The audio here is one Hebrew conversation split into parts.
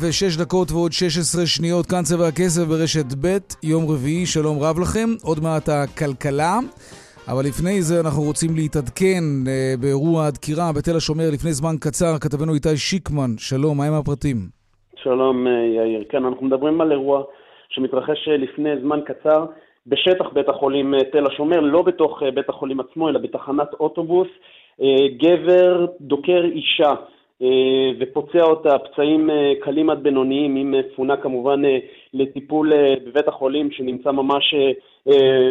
ושש דקות ועוד 16 שניות, כאן צבע הכסף ברשת ב', יום רביעי, שלום רב לכם. עוד מעט הכלכלה, אבל לפני זה אנחנו רוצים להתעדכן אה, באירוע הדקירה בתל השומר לפני זמן קצר. כתבנו איתי שיקמן, שלום, מהם הפרטים? שלום אה, יאיר, כן, אנחנו מדברים על אירוע שמתרחש אה, לפני זמן קצר בשטח בית החולים תל השומר, לא בתוך בית החולים עצמו, אלא בתחנת אוטובוס. גבר דוקר אישה. אה, ופוצע אותה פצעים אה, קלים עד בינוניים, היא מפונה כמובן אה, לטיפול בבית החולים שנמצא ממש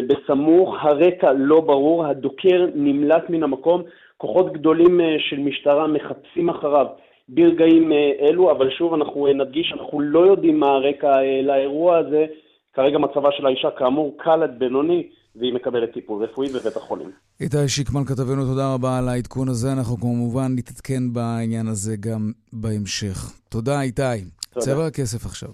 בסמוך, הרקע לא ברור, הדוקר נמלט מן המקום, כוחות גדולים של משטרה מחפשים אחריו ברגעים אלו, אבל שוב אנחנו נדגיש, אנחנו לא יודעים מה הרקע לאירוע הזה, כרגע מצבה של האישה כאמור קל עד בינוני, והיא מקבלת טיפול רפואי בבית החולים. איתי שיקמן כתבנו, תודה רבה על העדכון הזה. אנחנו כמובן נתעדכן בעניין הזה גם בהמשך. תודה, איתי. צבע הכסף עכשיו.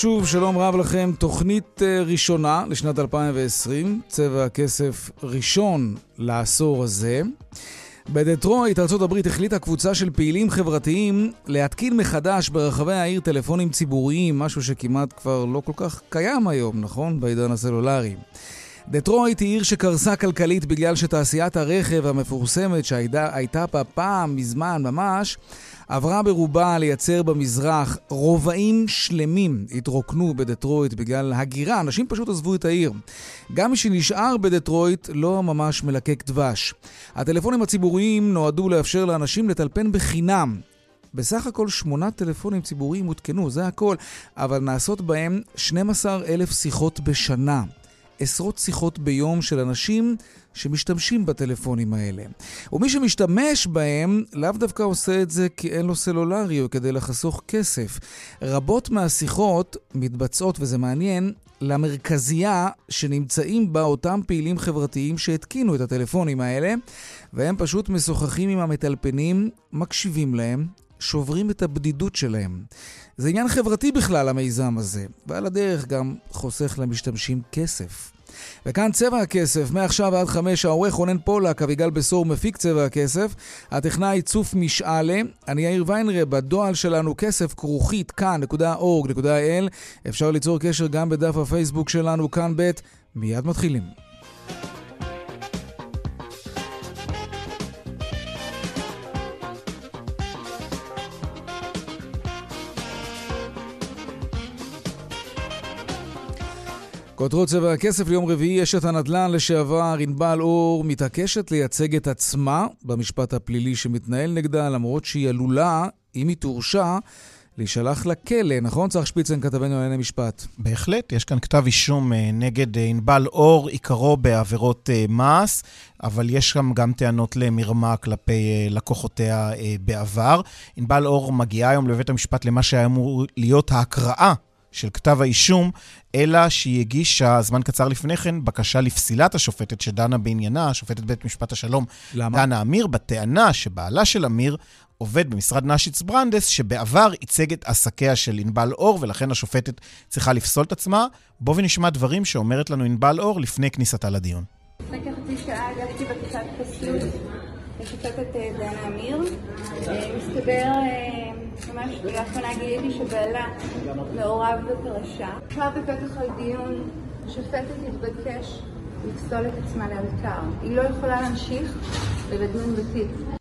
שוב, שלום רב לכם. תוכנית אה, ראשונה לשנת 2020, צבע הכסף ראשון לעשור הזה. בדטרויט, ארה"ב, החליטה קבוצה של פעילים חברתיים להתקין מחדש ברחבי העיר טלפונים ציבוריים, משהו שכמעט כבר לא כל כך קיים היום, נכון? בעידן הסלולרי. דטרויט היא עיר שקרסה כלכלית בגלל שתעשיית הרכב המפורסמת שהייתה בה פעם, מזמן ממש, עברה ברובה לייצר במזרח רובעים שלמים התרוקנו בדטרויט בגלל הגירה, אנשים פשוט עזבו את העיר. גם מי שנשאר בדטרויט לא ממש מלקק דבש. הטלפונים הציבוריים נועדו לאפשר לאנשים לטלפן בחינם. בסך הכל שמונה טלפונים ציבוריים הותקנו, זה הכל, אבל נעשות בהם 12 אלף שיחות בשנה. עשרות שיחות ביום של אנשים שמשתמשים בטלפונים האלה. ומי שמשתמש בהם לאו דווקא עושה את זה כי אין לו סלולרי או כדי לחסוך כסף. רבות מהשיחות מתבצעות, וזה מעניין, למרכזייה שנמצאים בה אותם פעילים חברתיים שהתקינו את הטלפונים האלה, והם פשוט משוחחים עם המטלפנים, מקשיבים להם, שוברים את הבדידות שלהם. זה עניין חברתי בכלל, המיזם הזה, ועל הדרך גם חוסך למשתמשים כסף. וכאן צבע הכסף, מעכשיו עד חמש, העורך רונן פולק, אביגל בשור מפיק צבע הכסף, הטכנאי צוף משאלה, אני יאיר ויינרב, בדואל שלנו כסף כרוכית כאן.org.il, אפשר ליצור קשר גם בדף הפייסבוק שלנו כאן ב', מיד מתחילים. כותרות צבע הכסף ליום רביעי, אשת הנדל"ן לשעבר ענבל אור מתעקשת לייצג את עצמה במשפט הפלילי שמתנהל נגדה, למרות שהיא עלולה, אם היא תורשע, להישלח לכלא, נכון? צח שפיצן, כתבנו לענייני משפט. בהחלט, יש כאן כתב אישום אה, נגד אה, ענבל אור, עיקרו בעבירות אה, מס, אבל יש שם גם טענות למרמה כלפי לקוחותיה בעבר. ענבל אור מגיעה היום לבית המשפט למה שהיה אמור להיות ההקראה של כתב האישום, אלא שהיא הגישה זמן קצר לפני כן בקשה לפסילת השופטת שדנה בעניינה, שופטת בית משפט השלום, למה? דנה אמיר, בטענה שבעלה של אמיר עובד במשרד נשיץ ברנדס, שבעבר ייצג את עסקיה של ענבל אור, ולכן השופטת צריכה לפסול את עצמה. בואו ונשמע דברים שאומרת לנו ענבל אור לפני כניסתה לדיון. לפני כחצי שעה הגשתי בקשת פסלות לשופטת אה, דנה אמיר. אה, מסתבר... אה, ממש לאחרונה גיליתי שבעלה מעורב בפרשה. כבר בפתח הדיון השופטת התבקש לפסול את עצמה לאלתר. היא לא יכולה להמשיך ולדון בתיק.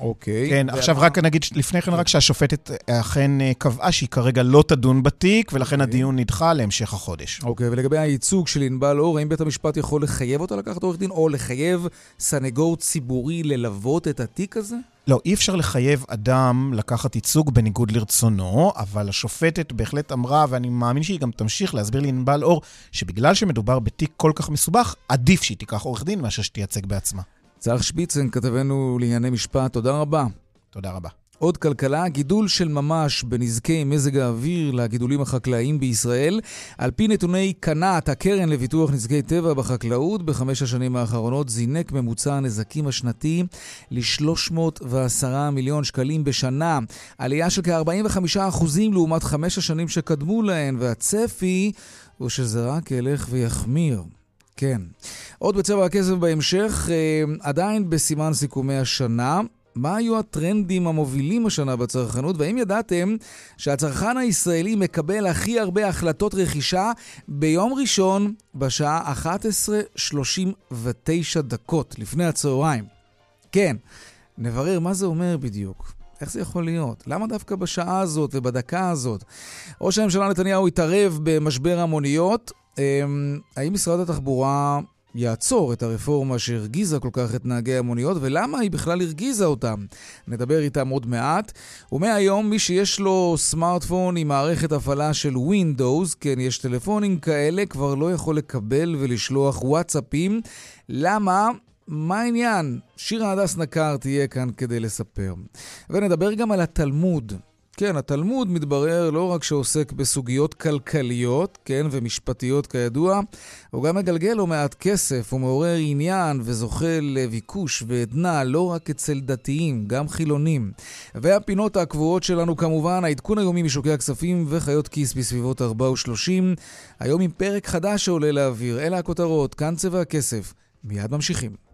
אוקיי. כן, עכשיו רק נגיד לפני כן רק שהשופטת אכן אה, קבעה שהיא כרגע לא תדון בתיק, ולכן אוקיי. הדיון נדחה להמשך החודש. אוקיי, ולגבי הייצוג של ענבל אור, האם בית המשפט יכול לחייב אותה לקחת עורך דין, או לחייב סנגור ציבורי ללוות את התיק הזה? לא, אי אפשר לחייב אדם לקחת ייצוג בניגוד לרצונו, אבל השופטת בהחלט אמרה, ואני מאמין שהיא גם תמשיך להסביר לענבל אור, שבגלל שמדובר בתיק כל כך מסובך, עדיף שהיא תיקח עורך דין מאשר שתייצג בעצמה. צח שפיצן, כתבנו לענייני משפט, תודה רבה. תודה רבה. עוד כלכלה, גידול של ממש בנזקי מזג האוויר לגידולים החקלאיים בישראל. על פי נתוני קנ"ט, הקרן לביטוח נזקי טבע בחקלאות, בחמש השנים האחרונות זינק ממוצע הנזקים השנתי ל-310 מיליון שקלים בשנה. עלייה של כ-45% לעומת חמש השנים שקדמו להן, והצפי הוא שזה רק ילך ויחמיר. כן. עוד בצבע הכסף בהמשך, אה, עדיין בסימן סיכומי השנה. מה היו הטרנדים המובילים השנה בצרכנות, והאם ידעתם שהצרכן הישראלי מקבל הכי הרבה החלטות רכישה ביום ראשון בשעה 11:39 דקות לפני הצהריים? כן, נברר מה זה אומר בדיוק. איך זה יכול להיות? למה דווקא בשעה הזאת ובדקה הזאת? ראש הממשלה נתניהו התערב במשבר המוניות. אמ, האם משרד התחבורה יעצור את הרפורמה שהרגיזה כל כך את נהגי המוניות, ולמה היא בכלל הרגיזה אותם. נדבר איתם עוד מעט. ומהיום, מי שיש לו סמארטפון עם מערכת הפעלה של Windows, כן, יש טלפונים כאלה, כבר לא יכול לקבל ולשלוח וואטסאפים. למה? מה העניין? שירה הדס נקר תהיה כאן כדי לספר. ונדבר גם על התלמוד. כן, התלמוד מתברר לא רק שעוסק בסוגיות כלכליות, כן, ומשפטיות כידוע, הוא גם מגלגל לא מעט כסף, הוא מעורר עניין וזוכה לביקוש ועדנה לא רק אצל דתיים, גם חילונים. והפינות הקבועות שלנו כמובן, העדכון היומי משוקי הכספים וחיות כיס בסביבות 4 ו-30. היום עם פרק חדש שעולה לאוויר, אלה הכותרות, כאן צבע הכסף. מיד ממשיכים.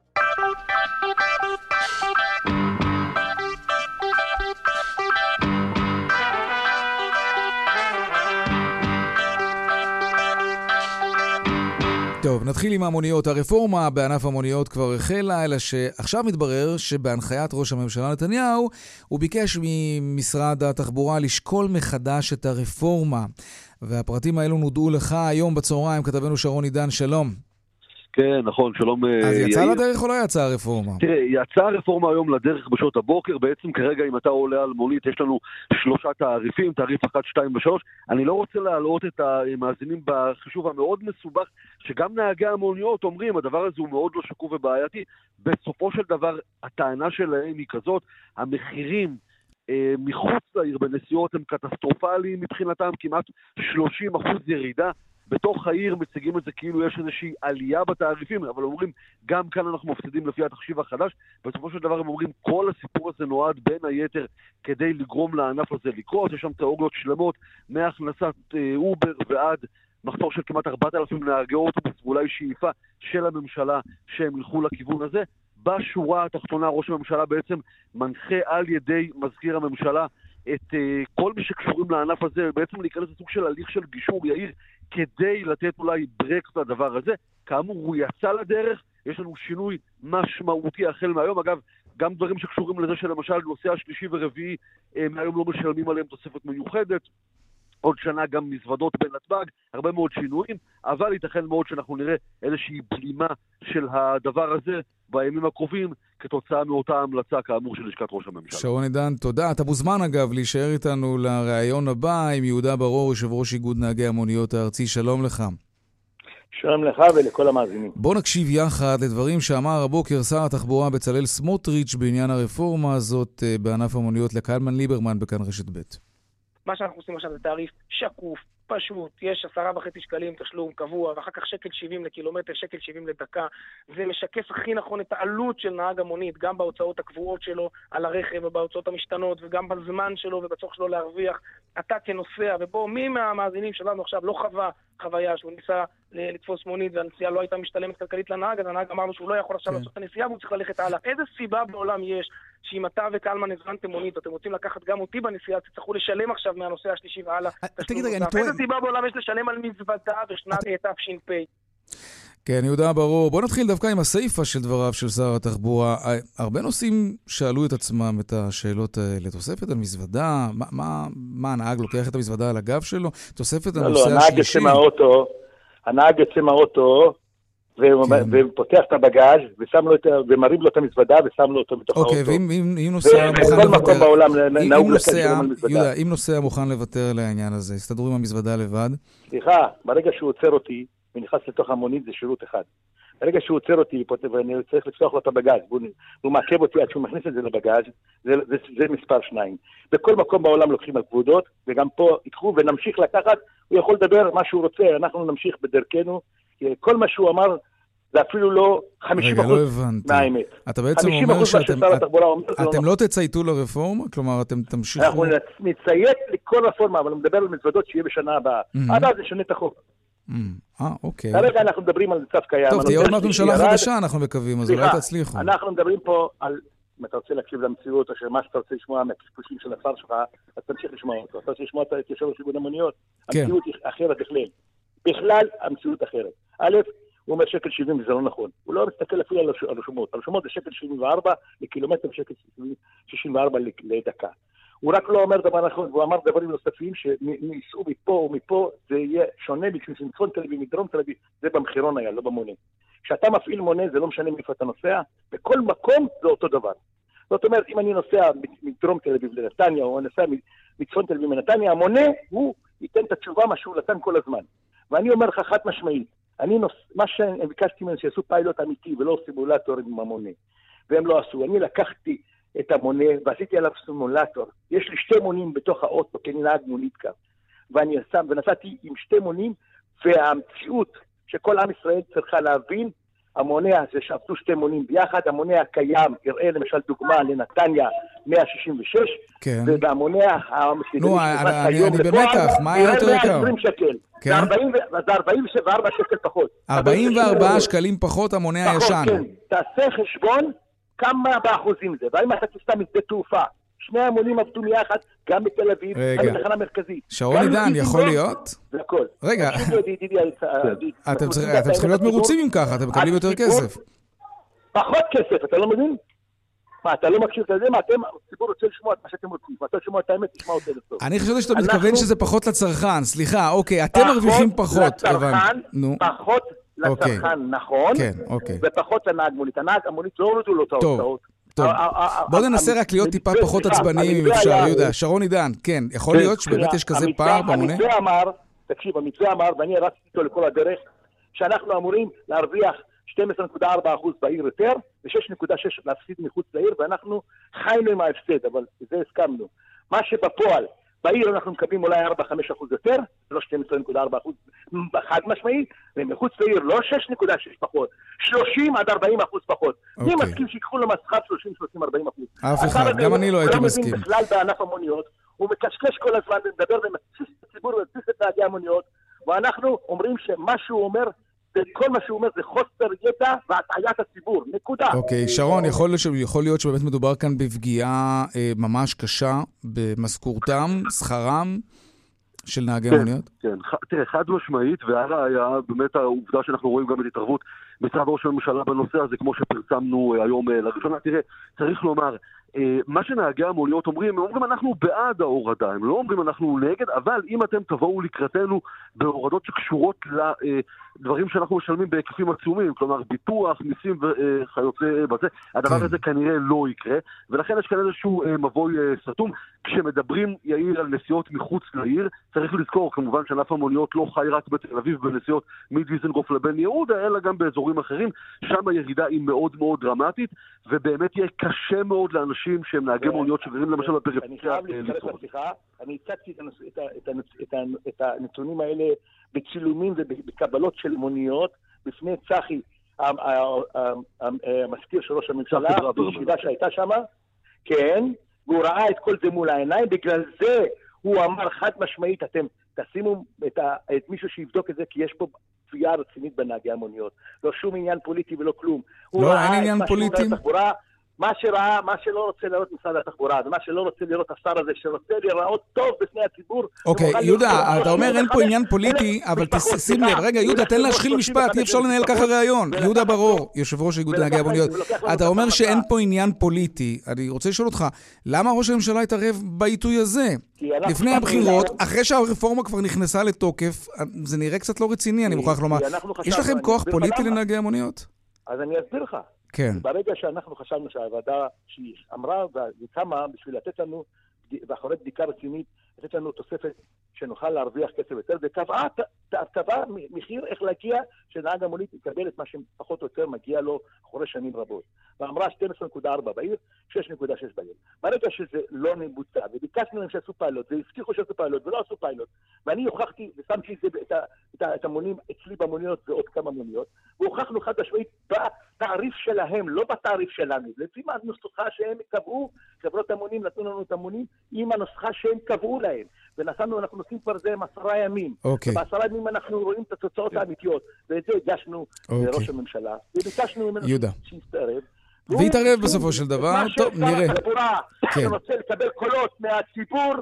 טוב, נתחיל עם המוניות. הרפורמה בענף המוניות כבר החלה, אלא שעכשיו מתברר שבהנחיית ראש הממשלה נתניהו, הוא ביקש ממשרד התחבורה לשקול מחדש את הרפורמה. והפרטים האלו נודעו לך היום בצהריים, כתבנו שרון עידן, שלום. כן, נכון, שלום אז יצא יאיר. לדרך או לא יצאה הרפורמה? תראה, יצאה הרפורמה היום לדרך בשעות הבוקר, בעצם כרגע אם אתה עולה על מונית, יש לנו שלושה תעריפים, תעריף 1, 2 ו-3. אני לא רוצה להלאות את המאזינים בחישוב המאוד מסובך, שגם נהגי המוניות אומרים, הדבר הזה הוא מאוד לא שקוף ובעייתי. בסופו של דבר, הטענה שלהם היא כזאת, המחירים אה, מחוץ לעיר בנסיעות הם קטסטרופליים מבחינתם, כמעט 30% ירידה. בתוך העיר מציגים את זה כאילו יש איזושהי עלייה בתעריפים, אבל אומרים, גם כאן אנחנו מפסידים לפי התחשיב החדש. בסופו של דבר הם אומרים, כל הסיפור הזה נועד בין היתר כדי לגרום לענף הזה לקרוס. יש שם תיאוריות שלמות, מהכנסת אה, אובר ועד מחסור של כמעט 4,000 נהגי אוטובוס, ואולי שאיפה של הממשלה שהם ילכו לכיוון הזה. בשורה התחתונה ראש הממשלה בעצם מנחה על ידי מזכיר הממשלה את uh, כל מי שקשורים לענף הזה, בעצם להיכנס לסוג של הליך של גישור יאיר, כדי לתת אולי ברקס לדבר הזה. כאמור, הוא יצא לדרך, יש לנו שינוי משמעותי החל מהיום. אגב, גם דברים שקשורים לזה שלמשל נוסע שלישי ורביעי אה, מהיום לא משלמים עליהם תוספת מיוחדת. עוד שנה גם מזוודות בנתב"ג, הרבה מאוד שינויים, אבל ייתכן מאוד שאנחנו נראה איזושהי בלימה של הדבר הזה בימים הקרובים, כתוצאה מאותה המלצה כאמור של לשכת ראש הממשלה. שרון עידן, תודה. אתה מוזמן אגב להישאר איתנו לראיון הבא עם יהודה ברור, יושב ראש איגוד נהגי המוניות הארצי. שלום לך. שלום לך ולכל המאזינים. בוא נקשיב יחד לדברים שאמר הבוקר שר התחבורה בצלאל סמוטריץ' בעניין הרפורמה הזאת אה, בענף המוניות לקלמן ליברמן בכאן רשת ב'. מה שאנחנו עושים עכשיו זה תעריף שקוף, פשוט, יש עשרה וחצי שקלים תשלום קבוע, ואחר כך שקל שבעים לקילומטר, שקל שבעים לדקה. זה משקף הכי נכון את העלות של נהג המונית, גם בהוצאות הקבועות שלו על הרכב ובהוצאות המשתנות, וגם בזמן שלו ובצורך שלו להרוויח. אתה כנוסע, ובוא, מי מהמאזינים שלנו עכשיו לא חווה חוויה שהוא ניסה לתפוס מונית והנסיעה לא הייתה משתלמת כלכלית לנהג, אז הנהג אמרנו שהוא לא יכול עכשיו כן. לעשות את הנסיעה והוא צריך ללכת הלאה. איזה סיבה בעולם יש שאם אתה וקלמן הזמנתם מונית ואתם רוצים לקחת גם אותי בנסיעה, תצטרכו לשלם עכשיו מהנוסע השלישי והלאה. תגיד רגע, אני טועה... איזה סיבה בעולם יש לשלם על מזוודה בשנת תש"פ? כן, יהודה ברור. בוא נתחיל דווקא עם הסיפה של דבריו של שר התחבורה. הרבה נוסעים שאלו את עצמם את השאלות האלה. תוספת על מזוודה, מה, מה, מה הנהג לוקח את המזוודה על הגב שלו? תוספת על לא, נוסע לא, הנהג השלישי. יוצא מהאוטו, הנהג יוצא מהאוטו, ו- כן. ופותח את הבגאז' ושם לו את ה- ומרים לו את המזוודה ושם לו אותו בתוך אוקיי, האוטו. ואם אם, אם נוסע מוכן ובכל מקום לוותר... בעולם נהוג לתת על מזוודה. יהודה, אם נוסע מוכן לוותר על העניין הזה, יסתדרו עם המזוודה לבד? סליחה, ברגע שהוא עוצר אותי ונכנס לתוך המונית זה שירות אחד. ברגע שהוא עוצר אותי ואני צריך לפתוח לו את הבגז, והוא מעכב אותי עד שהוא מכניס את זה לבגז, זה, זה, זה מספר שניים. בכל מקום בעולם לוקחים על כבודות, וגם פה ייקחו ונמשיך לקחת, הוא יכול לדבר מה שהוא רוצה, אנחנו נמשיך בדרכנו, כל מה שהוא אמר זה אפילו לא 50 רגע, לא הבנתי. מהאמת. אתה בעצם 50% אומר שאתם זה לא אתם נכון. לא תצייתו לרפורמה? כלומר, אתם תמשיכו... אנחנו נצ- נציית לכל רפורמה, אבל הוא מדבר על מזוודות שיהיה בשנה הבאה. Mhm. עד אז נשנה את החוק. Mm, אה, אוקיי. כרגע אנחנו מדברים על מצב קיים. טוב, תהיה עוד מעט ממשלה. חדשה, אנחנו מקווים, אז אולי תצליחו. אנחנו מדברים פה על, אם אתה רוצה להקשיב למציאות, או שמה שאתה רוצה לשמוע מהקשקושים של השר שלך, אז תמשיך לשמוע אותו. אתה רוצה לשמוע את יושב ראש איגוד המוניות? כן. המציאות היא אחרת בכלל. בכלל המציאות אחרת. א', הוא אומר שקל 70 וזה לא נכון. הוא לא מסתכל אפילו על הרשומות. הרשומות זה שקל 74 לקילומטר ושקל 64 ל- לדקה. הוא רק לא אומר דבר נכון, הוא אמר דברים נוספים שייסעו מפה ומפה, זה יהיה שונה מצפון תל אביב, מדרום תל אביב, זה במחירון היה, לא במונה. כשאתה מפעיל מונה, זה לא משנה מאיפה אתה נוסע, בכל מקום זה אותו דבר. זאת אומרת, אם אני נוסע מדרום תל אביב לנתניה, או נוסע מצפון תל אביב לנתניה, המונה, הוא ייתן את התשובה מה שהוא נתן כל הזמן. ואני אומר לך חד משמעית, אני נוס... מה שביקשתי מהם שיעשו פיילוט אמיתי ולא סימולטור עם המונה, והם לא עשו. אני לקחתי את המונה ועשיתי עליו סימולטור. יש לי שתי מונים בתוך האוטו, כי אני נהג מונית כאן. ואני שם, ונסעתי עם שתי מונים, והמציאות שכל עם ישראל צריכה להבין, המונה הזה שעבדו שתי מונים ביחד, המונה הקיים יראה למשל דוגמה לנתניה 166, כן. ובהמונה המסיבי נו, אני- אני- במתח, מה היה יותר יקר? 120 שקל. כן. זה 40 ו- זה 44 שקל פחות. 44 שקלים פחות המונה פחות, הישן. כן. תעשה חשבון כמה באחוזים זה. והאם אתה תסתם משדה תעופה, שני המונים עבדו מיחד, גם בתל אביב, רגע. גם בתחנה מרכזית. שרון עידן, יכול להיות? זה הכל. רגע. ידידי, אתם צריכים- להיות מרוצים אם ככה, אתם מקבלים יותר כסף. פחות כסף, אתה לא מבין? מה, אתה לא מקשיב לזה? מה, אתם, הציבור רוצה לשמוע את מה שאתם רוצים. אם אתה לשמוע את האמת, תשמע אותי עד הסוף. אני חשבתי שאתה מתכוון שזה פחות לצרכן. סליחה, אוקיי, אתם מרוויחים פחות. הבנתי. פחות אוקיי. לצרכן, נכון, כן, אוקיי. ופחות לנהג מונית. הנהג המונית לא הורידו לו את ההוצאות. טוב. ה- ה- ה- בוא ה- ננסה רק להיות טיפה פחות עצבניים אם אפשר, יהודה. שרון עידן, כן, יכול להיות שבאמת יש כזה פער במונה? המתווה אמר, תקשיב, המתווה אמר, ואני רצתי איתו לכל הדרך, שאנחנו אמורים להרוויח 12.4% בעיר יותר, ו-6.6 להפסיד מחוץ לעיר, ואנחנו חיינו עם ההפסד, אבל לזה הסכמנו. מה שבפועל, בעיר אנחנו מקבלים אולי 4-5% יותר, לא 12.4% חד משמעית, ומחוץ לעיר לא 6.6 פחות, 30 עד 40 אחוז פחות. מי אוקיי. מסכים שיקחו לו מסחר 30-40 אחוז? אף אחד, גם אני לא הייתי הוא מסכים. לא מבין בכלל בענף המוניות, הוא מקשקש כל הזמן ומדבר ומתסיס את הציבור ומתסיס את נהגי המוניות, ואנחנו אומרים שמה שהוא אומר, כל מה שהוא אומר זה חוסר ידע והטעיית הציבור, נקודה. אוקיי, שרון, יכול ש- יכול להיות שבאמת מדובר כאן בפגיעה אה, ממש קשה במשכורתם, שכרם של נהגי כן. מוניות? כן, תראה, חד משמעית, והראיה, באמת העובדה שאנחנו רואים גם את התערבות מצד ראש הממשלה בנושא הזה, כמו שפרסמנו אה, היום אה, לראשונה. תראה, צריך לומר, אה, מה שנהגי המוניות אומרים, הם אומרים אנחנו בעד ההורדה, הם לא אומרים אנחנו נגד, אבל אם אתם תבואו לקראתנו בהורדות שקשורות לדברים שאנחנו משלמים בהיקפים עצומים, כלומר ביטוח, מיסים וכיוצא בזה, הדבר כן. הזה כנראה לא יקרה, ולכן יש כאן איזשהו אה, מבוי אה, סתום. כשמדברים, יאיר, על נסיעות מחוץ לעיר, צריך לזכור כמובן שענף המוניות לא חי רק בתל אביב בנסיעות מדיזנגוף לבן יהודה, אלא גם באזורים אחרים, שם הירידה היא מאוד מאוד דרמטית, ובאמת יהיה קשה מאוד לאנשים שהם נהגי מוניות שגרים למשל אני בפריפריה. חייב אה, להצטרף לצורך. לשיחה, אני הצגתי את הנתונים האלה בצילומים ובקבלות של מוניות בפני צחי, ה- ה- ה- ה- המזכיר של ראש הממשלה. בישיבה שהייתה שם, כן, והוא ראה את כל זה מול העיניים, בגלל זה הוא אמר חד משמעית, אתם תשימו את, ה, את מישהו שיבדוק את זה, כי יש פה תביעה רצינית בנהגי המוניות. לא שום עניין פוליטי ולא כלום. הוא לא, ראה אין את עניין מה שהוא פוליטי? מה שראה, מה שלא רוצה לראות משרד התחבורה, ומה שלא רוצה לראות השר הזה, שרוצה להיראות טוב בפני הציבור. אוקיי, יהודה, אתה אומר אין פה עניין פוליטי, אבל שים לב, רגע, יהודה, תן להשחיל משפט, אי אפשר לנהל ככה ראיון. יהודה ברור, יושב ראש איגוד נהגי המוניות. אתה אומר שאין פה עניין פוליטי. אני רוצה לשאול אותך, למה ראש הממשלה התערב בעיתוי הזה? לפני הבחירות, אחרי שהרפורמה כבר נכנסה לתוקף, זה נראה קצת לא רציני, אני מוכרח לומר. יש לכם כוח פוליטי לנהגי המוניות? אז אני אסביר לך. כן. ברגע שאנחנו חשבנו שהוועדה שהיא אמרה וקמה בשביל לתת לנו, ואחרי בדיקה רצינית, לתת לנו תוספת שנוכל להרוויח כסף יותר, וקבעה קבע מחיר איך להגיע שנהג המונית יקבל את מה שפחות או יותר מגיע לו אחרי שנים רבות. ואמרה 12.4 בעיר, 6.6 בעיר. ברגע שזה לא מבוצע, וביקשנו להם שיעשו פיילוט, והבטיחו שיעשו פיילוט, ולא עשו פיילוט, ואני הוכחתי ושמתי את, את, את, את המונים אצלי במוניות ועוד כמה מוניות, והוכחנו חד משמעית בתעריף שלהם, לא בתעריף שלנו. לפי מה הנוסחה שהם קבעו, חברות המונים נתנו לנו את המונים עם הנוסחה שהם קבעו להם. ונסענו, אנחנו נוסעים כבר זה עם עשרה ימים. אוקיי. ובעשרה ימים אנחנו רואים את התוצאות האמיתיות. ואת זה הגשנו אוקיי. לראש הממשלה, וביקשנו ממנו שיסתערב. והתערב בסופו של דבר, טוב, נראה. כן. שרוצה לקבל קולות מהציבור,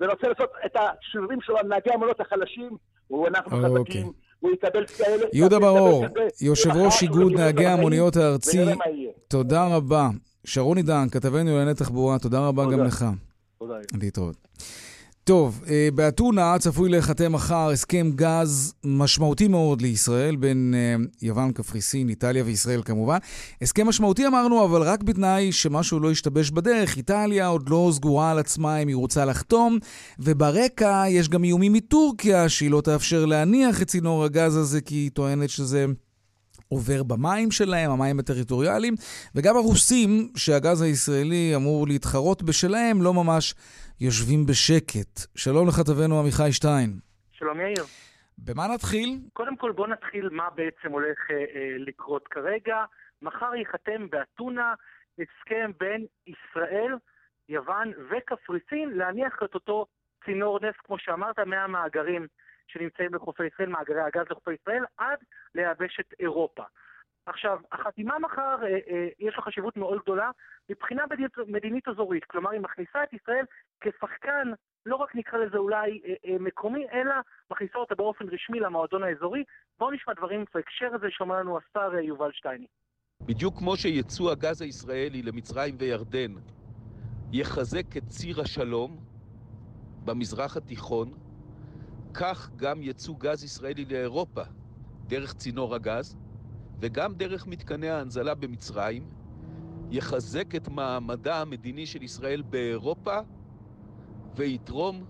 ורוצה לעשות את השיעורים שלו על נהגי המונות החלשים, ואנחנו אוקיי. חזקים. הוא יקבל כאלה... יהודה ברור, יושב ראש איגוד נהגי המוניות הארצי, תודה רבה. שרון עידן, כתבנו לענייני תחבורה, תודה רבה גם לך. תודה. להתראות. טוב, אה, באתונה צפוי להיחתם מחר הסכם גז משמעותי מאוד לישראל, בין אה, יוון, קפריסין, איטליה וישראל כמובן. הסכם משמעותי אמרנו, אבל רק בתנאי שמשהו לא ישתבש בדרך. איטליה עוד לא סגורה על עצמה אם היא רוצה לחתום, וברקע יש גם איומים מטורקיה שהיא לא תאפשר להניח את צינור הגז הזה, כי היא טוענת שזה... עובר במים שלהם, המים הטריטוריאליים, וגם הרוסים, שהגז הישראלי אמור להתחרות בשלהם, לא ממש יושבים בשקט. שלום לכתבנו עמיחי שטיין. שלום יאיר. במה נתחיל? קודם כל בוא נתחיל מה בעצם הולך אה, אה, לקרות כרגע. מחר ייחתם באתונה הסכם בין ישראל, יוון וקפריסין להניח את אותו צינור נפט, כמו שאמרת, מהמאגרים שנמצאים בחופי ישראל, מאגרי הגז לחופי ישראל, עד ליבשת אירופה. עכשיו, החתימה מחר, אה, אה, יש לה חשיבות מאוד גדולה מבחינה מדינית, אזורית. כלומר, היא מכניסה את ישראל כשחקן, לא רק נקרא לזה אולי אה, מקומי, אלא מכניסה אותה באופן רשמי למועדון האזורי. בואו נשמע דברים בהקשר הזה שאומר לנו השר יובל שטייני. בדיוק כמו שיצוא הגז הישראלי למצרים וירדן יחזק את ציר השלום במזרח התיכון, כך גם יצוא גז ישראלי לאירופה דרך צינור הגז, וגם דרך מתקני ההנזלה במצרים, יחזק את מעמדה המדיני של ישראל באירופה ויתרום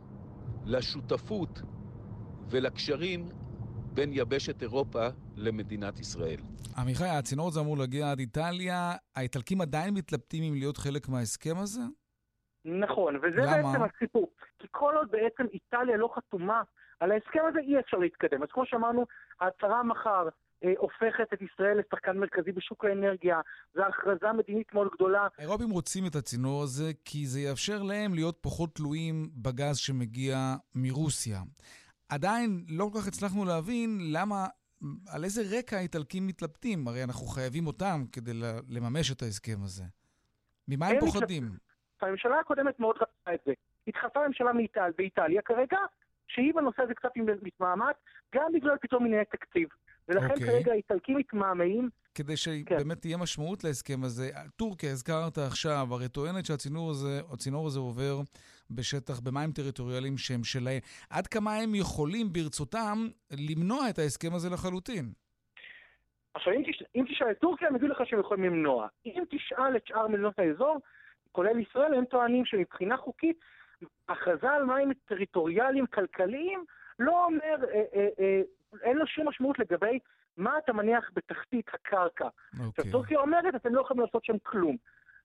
לשותפות ולקשרים בין יבשת אירופה למדינת ישראל. עמיחי, הצינור הזה אמור להגיע עד איטליה. האיטלקים עדיין מתלבטים אם להיות חלק מההסכם הזה? נכון, וזה למה? בעצם הסיפור. כי כל עוד בעצם איטליה לא חתומה על ההסכם הזה, אי אפשר להתקדם. אז כמו שאמרנו, ההצהרה מחר אה, הופכת את ישראל לשחקן מרכזי בשוק האנרגיה. זו הכרזה מדינית מאוד גדולה. האירופים רוצים את הצינור הזה כי זה יאפשר להם להיות פחות תלויים בגז שמגיע מרוסיה. עדיין לא כל כך הצלחנו להבין למה, על איזה רקע האיטלקים מתלבטים. הרי אנחנו חייבים אותם כדי לממש את ההסכם הזה. ממה הם פוחדים? הממשלה הקודמת מאוד רצתה את זה. התחלפה ממשלה מאיטל, באיטליה כרגע, שהיא בנושא הזה קצת מתמהמת, גם בגלל פתאום ענייני תקציב. ולכן okay. אוקיי. כרגע האיטלקים מתמהמהים. כדי כן. שבאמת כן. תהיה משמעות להסכם הזה, טורקיה, הזכרת עכשיו, הרי טוענת שהצינור הזה, הזה עובר בשטח, במים טריטוריאליים שהם שלהם. עד כמה הם יכולים ברצותם למנוע את ההסכם הזה לחלוטין? עכשיו, אם, תש... אם תשאל את טורקיה, הם יגידו לך שהם יכולים למנוע. אם תשאל את שאר מדינות האזור, כולל ישראל, הם טוענים שמבחינה חוקית, הכרזה על מים טריטוריאליים כלכליים לא אומר אה, אה, אה, אין לו שום משמעות לגבי מה אתה מניח בתחתית הקרקע. עכשיו, אוקיי. טורקיה אומרת, אתם לא יכולים לעשות שם כלום.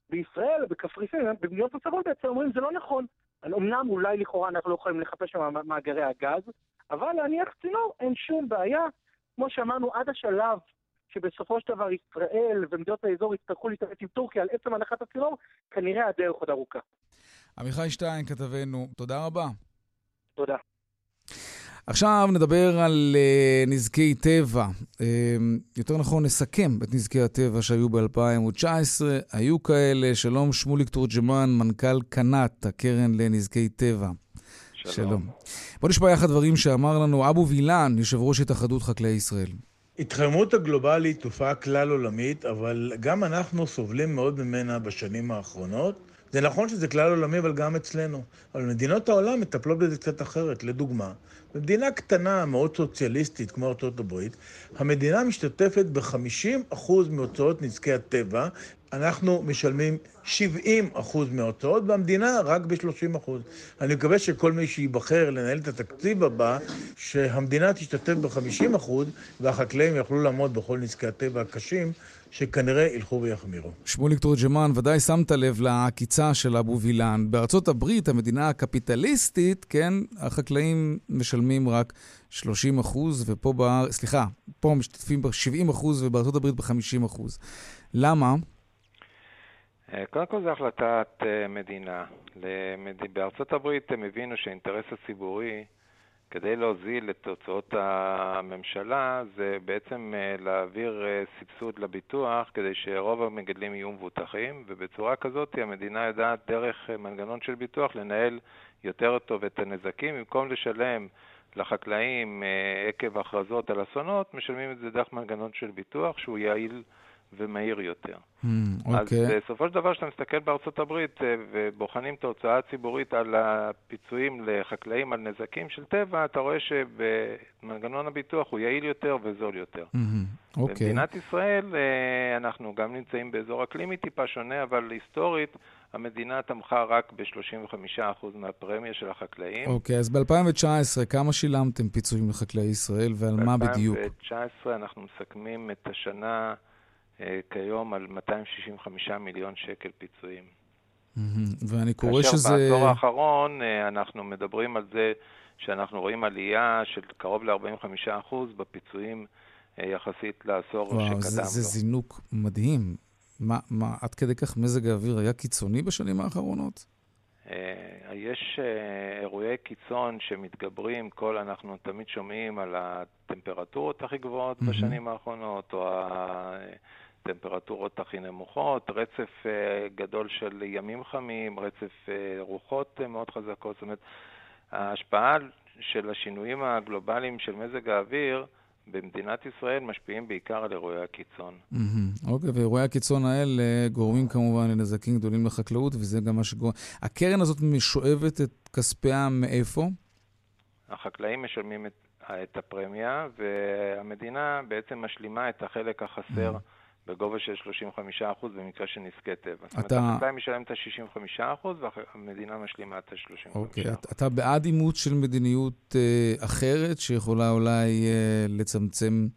בישראל, בקפריסין, במדינות נוספות בעצם אומרים, זה לא נכון. אמנם אולי לכאורה אנחנו לא יכולים לחפש שם מאגרי הגז, אבל להניח צינור אין שום בעיה. כמו שאמרנו, עד השלב שבסופו של דבר ישראל ומדינות האזור יצטרכו להתערב עם טורקיה על עצם הנחת הצינור, כנראה הדרך עוד ארוכה. עמיחי שטיין, כתבנו, תודה רבה. תודה. עכשיו נדבר על uh, נזקי טבע. Uh, יותר נכון, נסכם את נזקי הטבע שהיו ב-2019. היו כאלה. שלום, שמוליק תורג'מן, מנכ"ל קנ"ט, הקרן לנזקי טבע. שלום. שלום. בוא נשמע יחד דברים שאמר לנו אבו וילן, יושב ראש התאחדות חקלאי ישראל. התחממות הגלובלית תופעה כלל עולמית, אבל גם אנחנו סובלים מאוד ממנה בשנים האחרונות. זה נכון שזה כלל עולמי, אבל גם אצלנו. אבל מדינות העולם מטפלות בזה קצת אחרת. לדוגמה, במדינה קטנה, מאוד סוציאליסטית, כמו ארצות הברית, המדינה משתתפת ב-50% מהוצאות נזקי הטבע, אנחנו משלמים 70 מההוצאות, והמדינה רק ב-30 אני מקווה שכל מי שייבחר לנהל את התקציב הבא, שהמדינה תשתתף ב-50 והחקלאים יוכלו לעמוד בכל נזקי הטבע הקשים, שכנראה ילכו ויחמירו. שמוליק תורג'מן, ודאי שמת לב לעקיצה של אבו וילן. בארצות הברית, המדינה הקפיטליסטית, כן, החקלאים משלמים רק 30 אחוז, ופה בארץ, סליחה, פה משתתפים ב-70 אחוז ובארצות הברית ב-50 אחוז. למה? אה, קודם כל זו החלטת אה, מדינה. בארצות הברית הם הבינו שהאינטרס הציבורי כדי להוזיל את הוצאות הממשלה זה בעצם אה, להעביר סבסוד לביטוח כדי שרוב המגדלים יהיו מבוטחים ובצורה כזאת המדינה יודעת דרך מנגנון של ביטוח לנהל יותר טוב את הנזקים במקום לשלם לחקלאים עקב הכרזות על אסונות, משלמים את זה דרך מנגנון של ביטוח שהוא יעיל ומהיר יותר. אמ, אוקיי. אז אוקיי. בסופו של דבר, כשאתה מסתכל בארצות הברית אה, ובוחנים את ההוצאה הציבורית על הפיצויים לחקלאים על נזקים של טבע, אתה רואה שבמנגנון הביטוח הוא יעיל יותר וזול יותר. אמ-המ. אוקיי. במדינת ישראל אה, אנחנו גם נמצאים באזור אקלימי טיפה שונה, אבל היסטורית המדינה תמכה רק ב-35% מהפרמיה של החקלאים. אוקיי, okay, אז ב-2019 כמה שילמתם פיצויים לחקלאי ישראל ועל מה בדיוק? ב-2019 אנחנו מסכמים את השנה... אה, כיום על 265 מיליון שקל פיצויים. ואני קורא שזה... כאשר בעשור האחרון אה, אנחנו מדברים על זה שאנחנו רואים עלייה של קרוב ל-45% בפיצויים אה, יחסית לעשור וואו, שקדם זה, לו. זה זינוק מדהים. מה, מה, עד כדי כך מזג האוויר היה קיצוני בשנים האחרונות? יש אירועי קיצון שמתגברים, כל, אנחנו תמיד שומעים על הטמפרטורות הכי גבוהות mm-hmm. בשנים האחרונות, או טמפרטורות הכי נמוכות, רצף אה, גדול של ימים חמים, רצף אה, רוחות אה, מאוד חזקות. זאת אומרת, ההשפעה של השינויים הגלובליים של מזג האוויר במדינת ישראל משפיעים בעיקר על אירועי הקיצון. אוקיי, ואירועי הקיצון האלה גורמים כמובן לנזקים גדולים לחקלאות, וזה גם מה שגורם... הקרן הזאת משואבת את כספיה מאיפה? החקלאים משלמים את, את הפרמיה, והמדינה בעצם משלימה את החלק החסר. בגובה של 35% במקרה של נזקי טבע. זאת אומרת, החקלאי משלם את ה-65% והמדינה משלימה את ה-35%. אוקיי, אתה בעד אימוץ של מדיניות אה, אחרת שיכולה אולי אה, לצמצם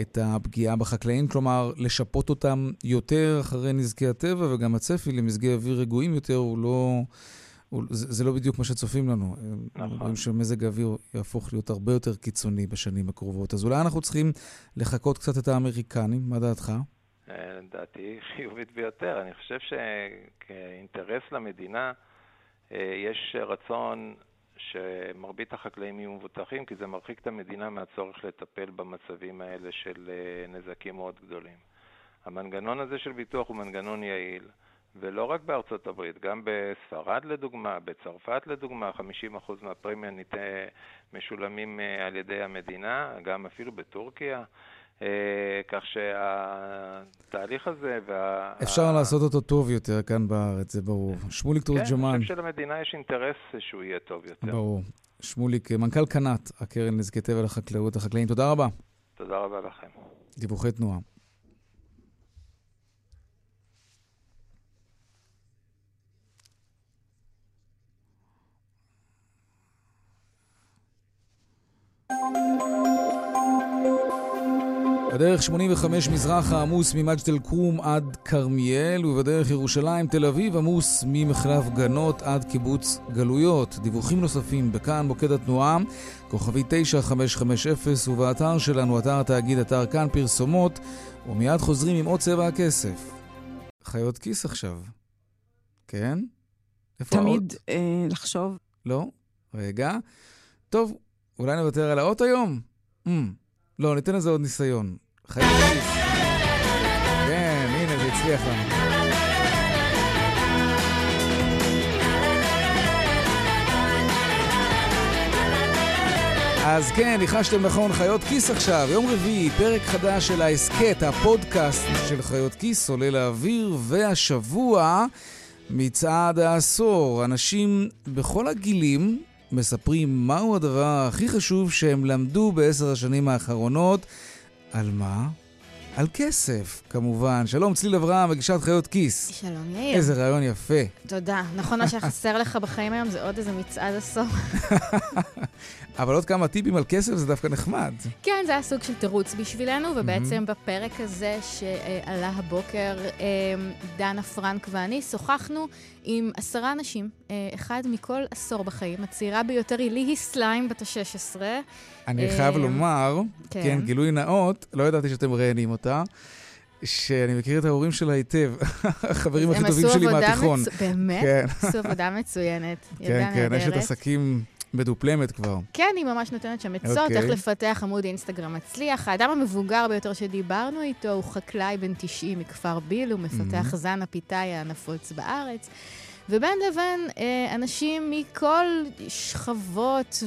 את הפגיעה בחקלאים? כלומר, לשפות אותם יותר אחרי נזקי הטבע, וגם הצפי למזגי אוויר רגועים יותר הוא לא... זה, זה לא בדיוק מה שצופים לנו. נכון. אומרים שמזג האוויר יהפוך להיות הרבה יותר קיצוני בשנים הקרובות. אז אולי אנחנו צריכים לחקות קצת את האמריקנים, מה דעתך? לדעתי חיובית ביותר. אני חושב שכאינטרס למדינה אה, יש רצון שמרבית החקלאים יהיו מבוטחים, כי זה מרחיק את המדינה מהצורך לטפל במצבים האלה של אה, נזקים מאוד גדולים. המנגנון הזה של ביטוח הוא מנגנון יעיל, ולא רק בארצות הברית, גם בספרד לדוגמה, בצרפת לדוגמה, 50% מהפרמיה משולמים אה, על ידי המדינה, גם אפילו בטורקיה. אה, כך שהתהליך הזה וה... אפשר לעשות אותו טוב יותר כאן בארץ, זה ברור. שמוליק תורג'מן. כן, אני חושב שלמדינה יש אינטרס שהוא יהיה טוב יותר. ברור. שמוליק, מנכ"ל קנ"ט, הקרן לנזקי טבע לחקלאות החקלאים, תודה רבה. תודה רבה לכם. דיווחי תנועה. בדרך 85 מזרחה עמוס ממג'ד אל-כרום עד כרמיאל, ובדרך ירושלים תל אביב עמוס ממחלף גנות עד קיבוץ גלויות. דיווחים נוספים בכאן מוקד התנועה, כוכבי 9550, ובאתר שלנו, אתר התאגיד, אתר כאן פרסומות, ומיד חוזרים עם עוד צבע הכסף. חיות כיס עכשיו. כן? איפה תמיד אה, לחשוב. לא? רגע. טוב, אולי נוותר על האות היום? Mm, לא, ניתן לזה עוד ניסיון. כיס. כן, הנה, זה הצליח לנו. אז כן, ניחשתם נכון, חיות כיס עכשיו, יום רביעי, פרק חדש של ההסכת, הפודקאסט של חיות כיס עולה לאוויר, והשבוע מצעד העשור. אנשים בכל הגילים מספרים מהו הדבר הכי חשוב שהם למדו בעשר השנים האחרונות. על מה? על כסף, כמובן. שלום, צליל אברהם, מגישת חיות כיס. שלום, יאיר. איזה רעיון יפה. תודה. נכון, מה שחסר לך בחיים היום זה עוד איזה מצעד עשור. אבל עוד כמה טיפים על כסף זה דווקא נחמד. כן, זה היה סוג של תירוץ בשבילנו, ובעצם. בפרק הזה שעלה הבוקר, אמ, דנה פרנק ואני שוחחנו עם עשרה אנשים, אה, אחד מכל עשור בחיים. הצעירה ביותר היא ליהי סליים, בת ה-16. אני חייב אמ, לומר, כן. כן, גילוי נאות, לא ידעתי שאתם מראיינים אותה. שאני מכיר את ההורים שלה היטב, החברים הכי טובים שלי מהתיכון. מצ... באמת? כן. עשו עבודה מצוינת. כן, כן, אשת עסקים מדופלמת כבר. כן, היא ממש נותנת שם עצות, okay. איך אוקיי. לפתח עמוד אינסטגרם מצליח. האדם המבוגר ביותר שדיברנו איתו הוא חקלאי בן 90 מכפר ביל, הוא מפתח mm-hmm. זן הפיתאי הנפוץ בארץ. ובין לבין אה, אנשים מכל שכבות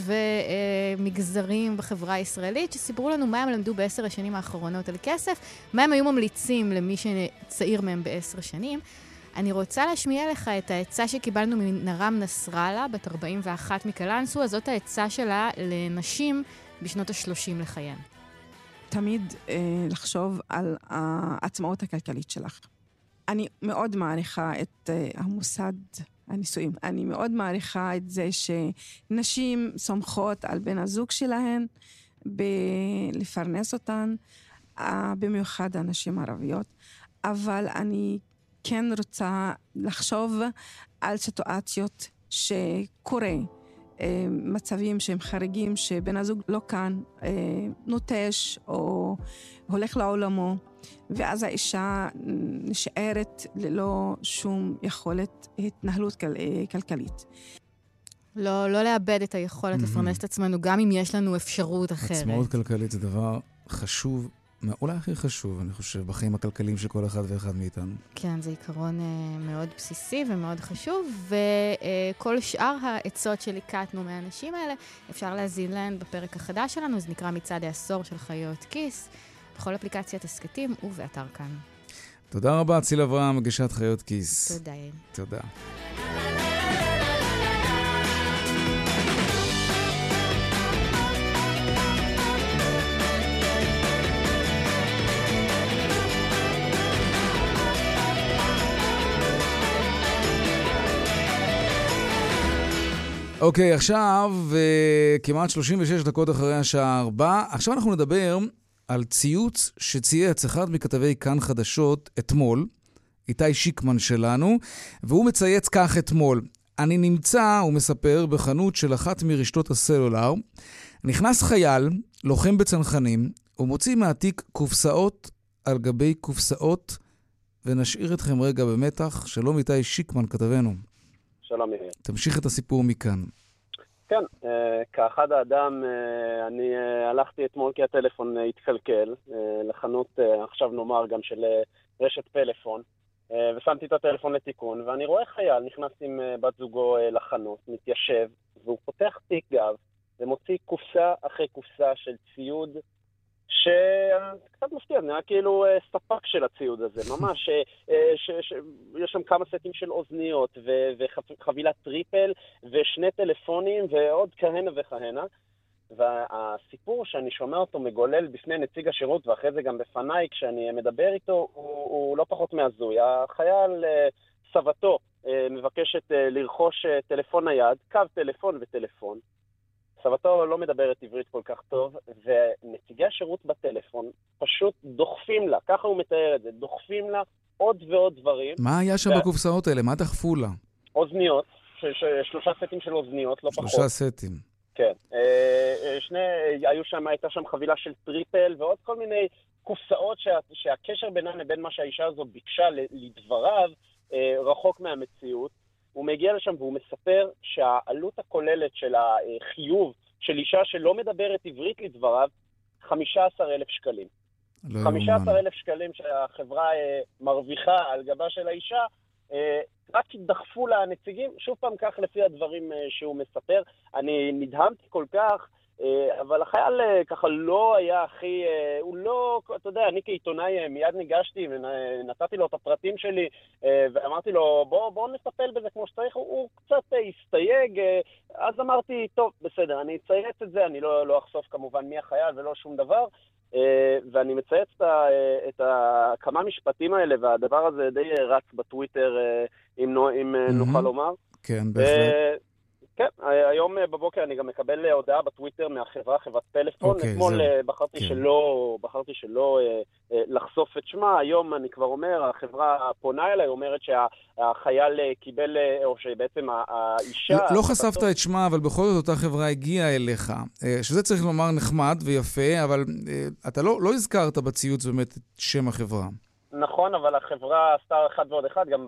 ומגזרים בחברה הישראלית, שסיפרו לנו מה הם למדו בעשר השנים האחרונות על כסף, מה הם היו ממליצים למי שצעיר מהם בעשר שנים. אני רוצה להשמיע לך את העצה שקיבלנו מנרם נסראללה, בת 41 מקלנסווה, זאת העצה שלה לנשים בשנות ה-30 לחייהן. תמיד אה, לחשוב על העצמאות הכלכלית שלך. אני מאוד מעריכה את uh, המוסד הנישואים. אני מאוד מעריכה את זה שנשים סומכות על בן הזוג שלהן בלפרנס אותן, uh, במיוחד הנשים הערביות. אבל אני כן רוצה לחשוב על סיטואציות שקורה. אה, מצבים שהם חריגים, שבן הזוג לא כאן, נוטש או הולך לעולמו. ואז האישה נשארת ללא שום יכולת התנהלות כל, אה, כלכלית. לא, לא לאבד את היכולת mm-hmm. לפרנס את עצמנו, גם אם יש לנו אפשרות אחרת. עצמאות כלכלית זה דבר חשוב, אולי הכי חשוב, אני חושב, בחיים הכלכליים של כל אחד ואחד מאיתנו. כן, זה עיקרון uh, מאוד בסיסי ומאוד חשוב, וכל uh, שאר העצות שליקטנו מהאנשים האלה, אפשר להזין להן בפרק החדש שלנו, זה נקרא מצעד העשור של חיות כיס. בכל אפליקציית הסכתים ובאתר כאן. תודה רבה, ציל אברהם, מגישת חיות כיס. תודה. תודה. אוקיי, okay, עכשיו, uh, כמעט 36 דקות אחרי השעה 4, עכשיו אנחנו נדבר על ציוץ שצייץ אחד מכתבי כאן חדשות אתמול, איתי שיקמן שלנו, והוא מצייץ כך אתמול: אני נמצא, הוא מספר, בחנות של אחת מרשתות הסלולר. נכנס חייל, לוחם בצנחנים, ומוציא מהתיק קופסאות על גבי קופסאות, ונשאיר אתכם רגע במתח. שלום איתי שיקמן, כתבנו. שלום יאיר. תמשיך את הסיפור מכאן. כן, אה, כאחד האדם, אה, אני אה, הלכתי אתמול כי הטלפון התקלקל, לחנות, עכשיו נאמר גם של רשת פלאפון, ושמתי את הטלפון לתיקון, ואני רואה חייל נכנס עם בת זוגו לחנות, מתיישב, והוא פותח תיק גב, ומוציא קופסה אחרי קופסה של ציוד שקצת מפתיע, נראה כאילו אה, ספק של הציוד הזה, ממש, אה, אה, יש שם כמה סטים של אוזניות וחבילת triple ושני טלפונים ועוד כהנה וכהנה. והסיפור שאני שומע אותו מגולל בפני נציג השירות ואחרי זה גם בפניי כשאני מדבר איתו הוא, הוא לא פחות מהזוי. החייל, סבתו, מבקשת לרכוש טלפון נייד, קו טלפון וטלפון. סבתו לא מדברת עברית כל כך טוב, ונציגי השירות בטלפון פשוט דוחפים לה, ככה הוא מתאר את זה, דוחפים לה עוד ועוד דברים. מה היה שם ו... בקופסאות האלה? מה דחפו לה? אוזניות, ש- ש- שלושה סטים של אוזניות, לא שלושה פחות. שלושה סטים. כן. אה, אה, שני, היו שם, הייתה שם חבילה של triple ועוד כל מיני קופסאות שה, שהקשר בינן לבין מה שהאישה הזו ביקשה לדבריו אה, רחוק מהמציאות. הוא מגיע לשם והוא מספר שהעלות הכוללת של החיוב של אישה שלא מדברת עברית לדבריו, 15,000 שקלים. לא 15,000 שקלים שהחברה אה, מרוויחה על גבה של האישה, אה, רק דחפו לנציגים, שוב פעם כך לפי הדברים אה, שהוא מספר. אני נדהמתי כל כך, אבל החייל אה, ככה לא היה הכי, אה, הוא לא, אתה יודע, אני כעיתונאי אה, מיד ניגשתי ונתתי לו את הפרטים שלי אה, ואמרתי לו, בוא, בוא נטפל בזה כמו שצריך, הוא, הוא קצת אה, הסתייג, אה, אז אמרתי, טוב, בסדר, אני אצייץ את זה, אני לא, לא אחשוף כמובן מי החייל ולא שום דבר, אה, ואני מצייץ את, ה, את ה, כמה משפטים האלה, והדבר הזה די רץ בטוויטר, אה, אם, נו, אם mm-hmm. נוכל לומר. כן, בהחלט. כן, היום בבוקר אני גם מקבל הודעה בטוויטר מהחברה, חברת פלאפון. אוקיי, אתמול זהו. בחרתי כן. שלא, בחרתי שלא אה, אה, לחשוף את שמה. היום אני כבר אומר, החברה פונה אליי, אומרת שהחייל אה, קיבל, אה, או שבעצם האישה... לא, לא חשפת את שמה, אבל בכל זאת אותה חברה הגיעה אליך. אה, שזה צריך לומר נחמד ויפה, אבל אה, אתה לא, לא הזכרת בציוץ באמת את שם החברה. נכון, אבל החברה עשתה אחד ועוד אחד, גם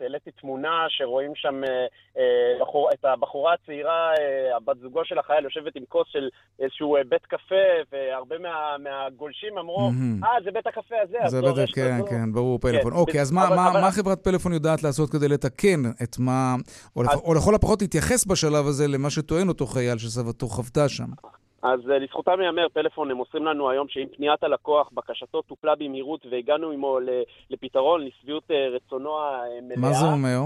העליתי תמונה שרואים שם אה, אה, בחור, את הבחורה הצעירה, אה, הבת זוגו של החייל, יושבת עם כוס של איזשהו אה, בית קפה, והרבה מה, מהגולשים אמרו. אה, זה בית הקפה הזה, אז זה הרשת כן, הזו." כן, ברור, פלאפון. כן, אוקיי, אז מה, אבל- מה, אבל- מה חברת פלאפון יודעת לעשות כדי לתקן את מה, או, לפ... או לכל הפחות להתייחס בשלב הזה למה שטוען אותו חייל שסבתו חוותה שם? אז אה, לזכותם ייאמר, פלאפון, הם מוסרים לנו היום שאם פניית הלקוח, בקשתו טופלה במהירות והגענו עמו לפתרון, לשביעות אה, רצונו המלאה. מה זה אומר?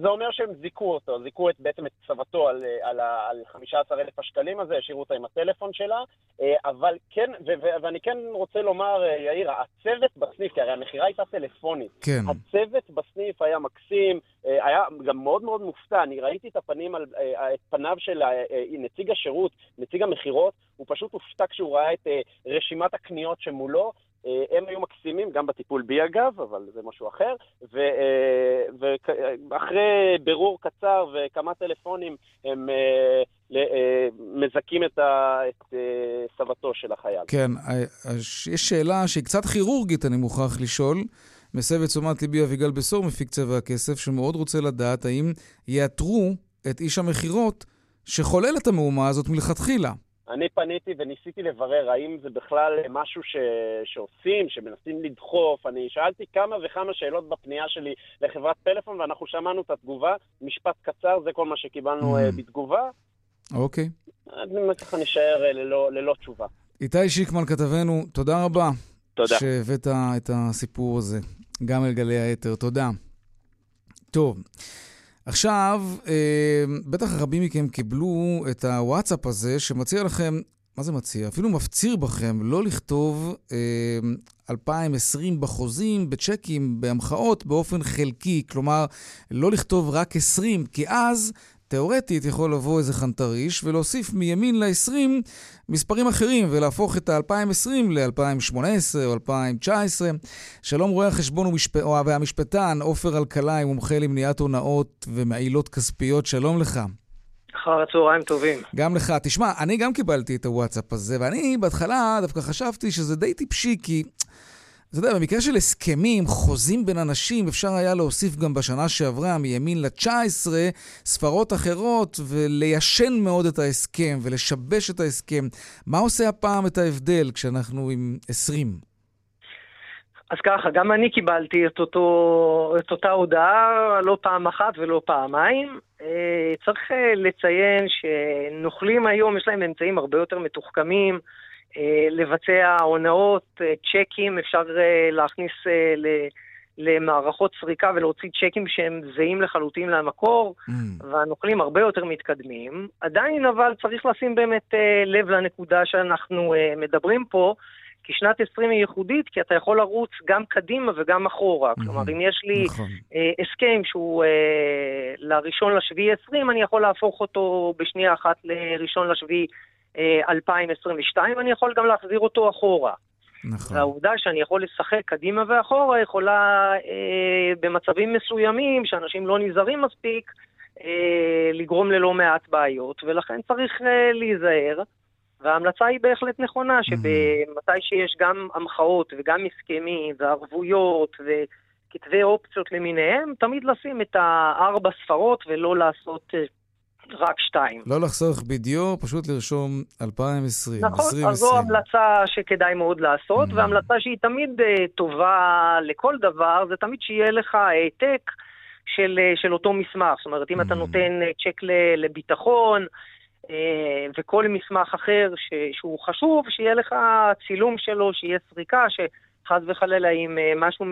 זה אומר שהם זיכו אותו, זיכו את, בעצם את סבתו על, אה, על, על 15,000 השקלים הזה, השאירו אותה עם הטלפון שלה, אה, אבל כן, ו- ו- ואני כן רוצה לומר, אה, יאיר, הצוות בסניף, כי הרי המכירה הייתה טלפונית, כן. הצוות בסניף היה מקסים, היה גם מאוד מאוד מופתע, אני ראיתי את הפנים, על, את פניו של נציג השירות, נציג המכירות, הוא פשוט הופתע כשהוא ראה את רשימת הקניות שמולו, הם היו מקסימים, גם בטיפול בי אגב, אבל זה משהו אחר, ואחרי בירור קצר וכמה טלפונים, הם אה, אה, מזכים את אה, סבתו של החייל. כן, אה, יש שאלה שהיא קצת כירורגית, אני מוכרח לשאול. מסב את תשומת ליבי אביגל בשור, מפיק צבע הכסף, שמאוד רוצה לדעת האם יאתרו את איש המכירות שחולל את המהומה הזאת מלכתחילה. אני פניתי וניסיתי לברר האם זה בכלל משהו ש... שעושים, שמנסים לדחוף. אני שאלתי כמה וכמה שאלות בפנייה שלי לחברת פלאפון, ואנחנו שמענו את התגובה. משפט קצר, זה כל מה שקיבלנו Mm. אה, בתגובה. אוקיי. אני ככה נשאר אה, ללא, ללא תשובה. איתי שיקמן כתבנו, תודה רבה. תודה. שהבאת את הסיפור הזה, גם אל גלי האתר. תודה. טוב, עכשיו, אה, בטח רבים מכם קיבלו את הוואטסאפ הזה, שמציע לכם, מה זה מציע? אפילו מפציר בכם לא לכתוב אה, 2020 בחוזים, בצ'קים, בהמחאות, באופן חלקי. כלומר, לא לכתוב רק 20, כי אז... תאורטית יכול לבוא איזה חנטריש ולהוסיף מימין ל-20 מספרים אחרים ולהפוך את ה-2020 ל-2018 או 2019. שלום רואה החשבון ומשפ... והמשפטן עופר אלקלעי, מומחה למניעת הונאות ומעילות כספיות, שלום לך. אחר הצהריים טובים. גם לך. תשמע, אני גם קיבלתי את הוואטסאפ הזה, ואני בהתחלה דווקא חשבתי שזה די טיפשי, כי... אתה יודע, במקרה של הסכמים, חוזים בין אנשים, אפשר היה להוסיף גם בשנה שעברה, מימין ל-19, ספרות אחרות, וליישן מאוד את ההסכם, ולשבש את ההסכם. מה עושה הפעם את ההבדל כשאנחנו עם 20? אז ככה, גם אני קיבלתי את, אותו, את אותה הודעה לא פעם אחת ולא פעמיים. אה, צריך אה, לציין שנוכלים היום, יש להם אמצעים הרבה יותר מתוחכמים. אה, לבצע הונאות, אה, צ'קים, אפשר אה, להכניס למערכות סריקה ולהוציא צ'קים שהם זהים לחלוטין למקור, Mm. והנוכלים הרבה יותר מתקדמים. עדיין אבל צריך לשים באמת לב לנקודה שאנחנו מדברים פה, כי שנת 20 היא ייחודית, כי אתה יכול לרוץ גם קדימה וגם אחורה. כלומר, אם יש לי נכון. אה, הסכם שהוא אה, לראשון לשביעי 20, אני יכול להפוך אותו בשנייה אחת לראשון לשביעי 2022, אני יכול גם להחזיר אותו אחורה. נכון. והעובדה שאני יכול לשחק קדימה ואחורה יכולה אה, במצבים מסוימים, שאנשים לא נזהרים מספיק, אה, לגרום ללא מעט בעיות, ולכן צריך אה, להיזהר. וההמלצה היא בהחלט נכונה, שמתי שיש גם המחאות וגם הסכמים וערבויות וכתבי אופציות למיניהם, תמיד לשים את הארבע ספרות ולא לעשות אה, רק שתיים. לא לחסוך בדיו, פשוט לרשום 2020. נכון, 2020. אז זו המלצה שכדאי מאוד לעשות, mm. והמלצה שהיא תמיד uh, טובה לכל דבר, זה תמיד שיהיה לך העתק של, uh, של אותו מסמך. זאת אומרת, אם mm. אתה נותן uh, צ'ק לביטחון, uh, וכל מסמך אחר ש, שהוא חשוב, שיהיה לך צילום שלו, שיהיה סריקה, שחס וחלילה אם uh, משהו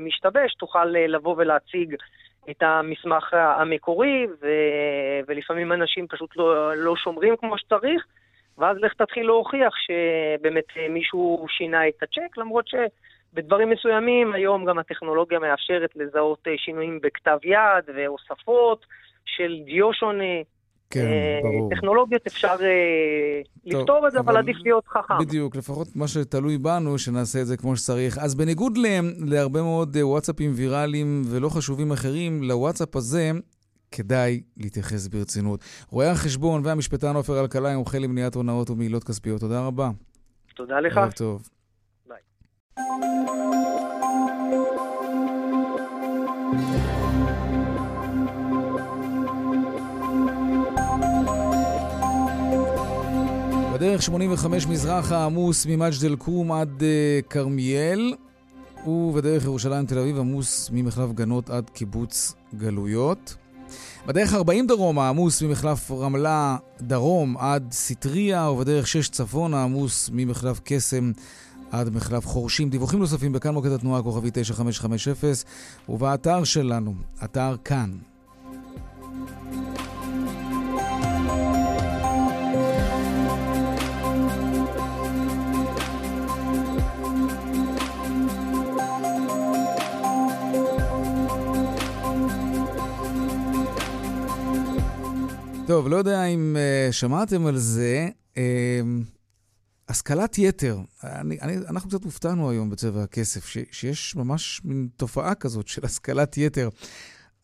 משתבש, תוכל uh, לבוא ולהציג את המסמך המקורי, ו... ולפעמים אנשים פשוט לא, לא שומרים כמו שצריך, ואז לך תתחיל להוכיח שבאמת מישהו שינה את הצ'ק, למרות שבדברים מסוימים היום גם הטכנולוגיה מאפשרת לזהות שינויים בכתב יד והוספות של דיו שונה. כן, אה, ברור. טכנולוגיות אפשר אה, טוב, לפתור את זה, אבל, אבל עדיף להיות חכם. בדיוק, לפחות מה שתלוי בנו, שנעשה את זה כמו שצריך. אז בניגוד ל, להרבה מאוד אה, וואטסאפים ויראליים ולא חשובים אחרים, לוואטסאפ הזה כדאי להתייחס ברצינות. רואה החשבון והמשפטן עופר אלקלעי מומחה למניעת הונאות ומעילות כספיות. תודה רבה. תודה לך. ערב טוב. ביי. בדרך 85 מזרחה עמוס ממג'ד אל-כרום עד uh, כרמיאל, ובדרך ירושלים תל אביב עמוס ממחלף גנות עד קיבוץ גלויות. בדרך 40 דרומה עמוס ממחלף רמלה דרום עד סטריה, ובדרך 6 צפונה עמוס ממחלף קסם עד מחלף חורשים. דיווחים נוספים בכאן מוקד התנועה הכוכבי 9550 ובאתר שלנו, אתר כאן. טוב, לא יודע אם uh, שמעתם על זה. Uh, השכלת יתר, אני, אני, אנחנו קצת הופתענו היום בצבע הכסף, ש, שיש ממש מין תופעה כזאת של השכלת יתר.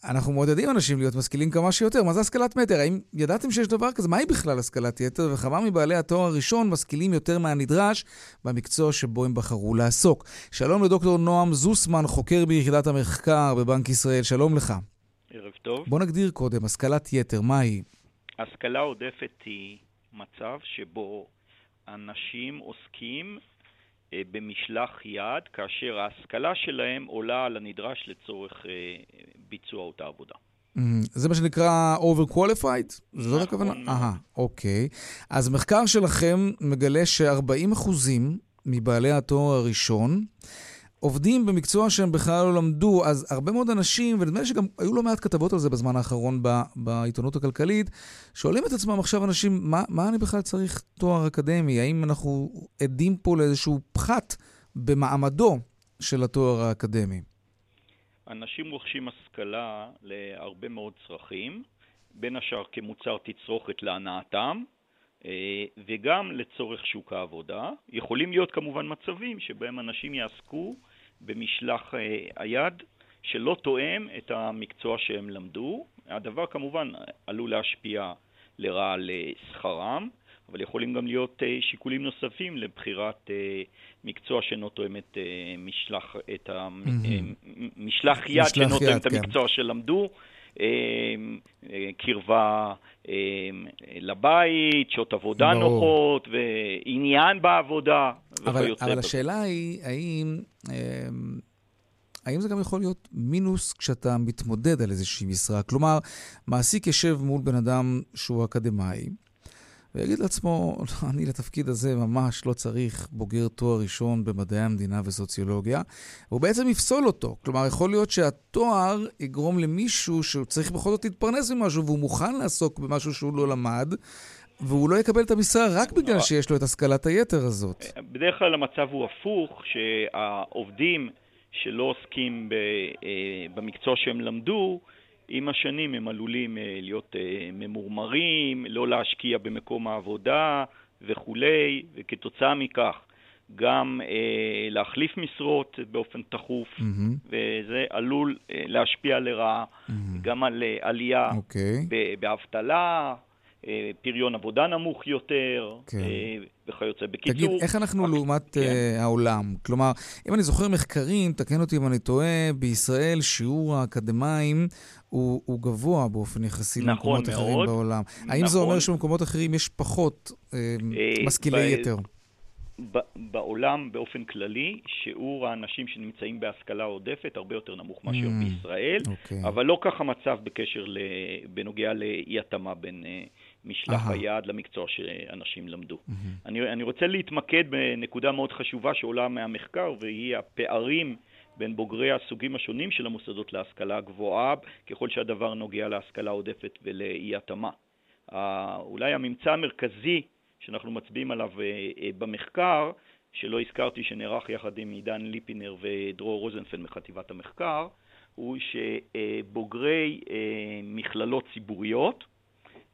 אנחנו מעודדים אנשים להיות משכילים כמה שיותר. מה זה השכלת מטר? האם ידעתם שיש דבר כזה? מהי בכלל השכלת יתר? וכמה מבעלי התואר הראשון משכילים יותר מהנדרש במקצוע שבו הם בחרו לעסוק. שלום לדוקטור נועם זוסמן, חוקר ביחידת המחקר בבנק ישראל. שלום לך. ערב טוב. בוא נגדיר קודם, השכלת יתר, מהי? השכלה עודפת היא מצב שבו אנשים עוסקים אה, במשלח יד, כאשר ההשכלה שלהם עולה על הנדרש לצורך אה, ביצוע אותה עבודה. זה מה שנקרא over-qualified? זאת נכון הכוונה? אהה, אוקיי. אז מחקר שלכם מגלה ש-40% מבעלי התואר הראשון עובדים במקצוע שהם בכלל לא למדו, אז הרבה מאוד אנשים, ונדמה לי שגם היו לא מעט כתבות על זה בזמן האחרון ב, בעיתונות הכלכלית, שואלים את עצמם עכשיו אנשים, מה, מה אני בכלל צריך תואר אקדמי? האם אנחנו עדים פה לאיזשהו פחת במעמדו של התואר האקדמי? אנשים רוכשים השכלה להרבה מאוד צרכים, בין השאר כמוצר תצרוכת להנאתם, אה, וגם לצורך שוק העבודה. יכולים להיות כמובן מצבים שבהם אנשים יעסקו במשלח אה, היד שלא תואם את המקצוע שהם למדו. הדבר כמובן עלול להשפיע לרעה על שכרם, אבל יכולים גם להיות אה, שיקולים נוספים לבחירת מקצוע שאינו תואם את משלח, את המשלח יד שאינו תואם את כן. המקצוע שלמדו. קרבה לבית, שעות עבודה ברור. נוחות, ועניין בעבודה. אבל, אבל השאלה היא, האם, האם זה גם יכול להיות מינוס כשאתה מתמודד על איזושהי משרה? כלומר, מעסיק יושב מול בן אדם שהוא אקדמאי, ויגיד לעצמו, אני לתפקיד הזה ממש לא צריך בוגר תואר ראשון במדעי המדינה וסוציולוגיה, והוא בעצם יפסול אותו. כלומר, יכול להיות שהתואר יגרום למישהו שצריך בכל זאת להתפרנס ממשהו, והוא מוכן לעסוק במשהו שהוא לא למד, והוא לא יקבל את המשרה רק בגלל שיש לו את השכלת היתר הזאת. בדרך כלל המצב הוא הפוך, שהעובדים שלא עוסקים אה, במקצוע שהם למדו, עם השנים הם עלולים אה, להיות אה, ממורמרים, לא להשקיע במקום העבודה וכולי, וכתוצאה מכך גם אה, להחליף משרות באופן תכוף, mm-hmm. וזה עלול אה, להשפיע לרעה mm-hmm. גם על אה, עלייה okay. אוקיי. באבטלה, אה, פריון עבודה נמוך יותר, כן. אה, וכיוצא. בקיצור... תגיד, איך אנחנו לעומת כן. uh, העולם? כלומר, אם אני זוכר מחקרים, תקן אותי אם אני טועה, בישראל שיעור האקדמאים הוא, הוא גבוה באופן יחסי נכון למקומות מאוד, אחרים בעולם. נכון. האם זה אומר נכון. שבמקומות אחרים יש פחות uh, משכילי ב... יתר? בעולם באופן כללי, שיעור האנשים שנמצאים בהשכלה עודפת הרבה יותר נמוך מאשר mm, בישראל, okay. אוקיי. אבל לא כך המצב בקשר, ל, בנוגע לאי התאמה בין uh, משלח Aha. היעד למקצוע שאנשים למדו. Mm-hmm. אני, אני רוצה להתמקד בנקודה מאוד חשובה שעולה מהמחקר, והיא הפערים בין בוגרי הסוגים השונים של המוסדות להשכלה גבוהה, ככל שהדבר נוגע להשכלה עודפת ולאי התאמה. אולי הממצא המרכזי שאנחנו מצביעים עליו אה, אה, במחקר, שלא הזכרתי שנערך יחד עם עידן ליפינר ודרור רוזנפלד מחטיבת המחקר, הוא שבוגרי אה, מכללות ציבוריות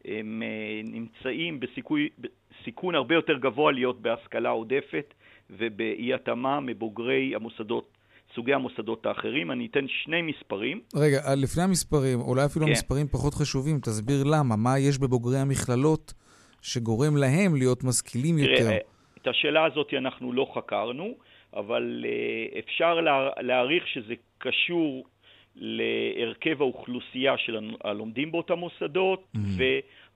הם נמצאים בסיכון הרבה יותר גבוה להיות בהשכלה עודפת ובאי התאמה מבוגרי המוסדות סוגי המוסדות האחרים. אני אתן שני מספרים. רגע, לפני המספרים, אולי אפילו כן. המספרים פחות חשובים, תסביר למה. מה יש בבוגרי המכללות שגורם להם להיות משכילים תראה, יותר? תראה, את השאלה הזאת אנחנו לא חקרנו, אבל uh, אפשר לה, להעריך שזה קשור להרכב האוכלוסייה של הלומדים באותם מוסדות mm-hmm.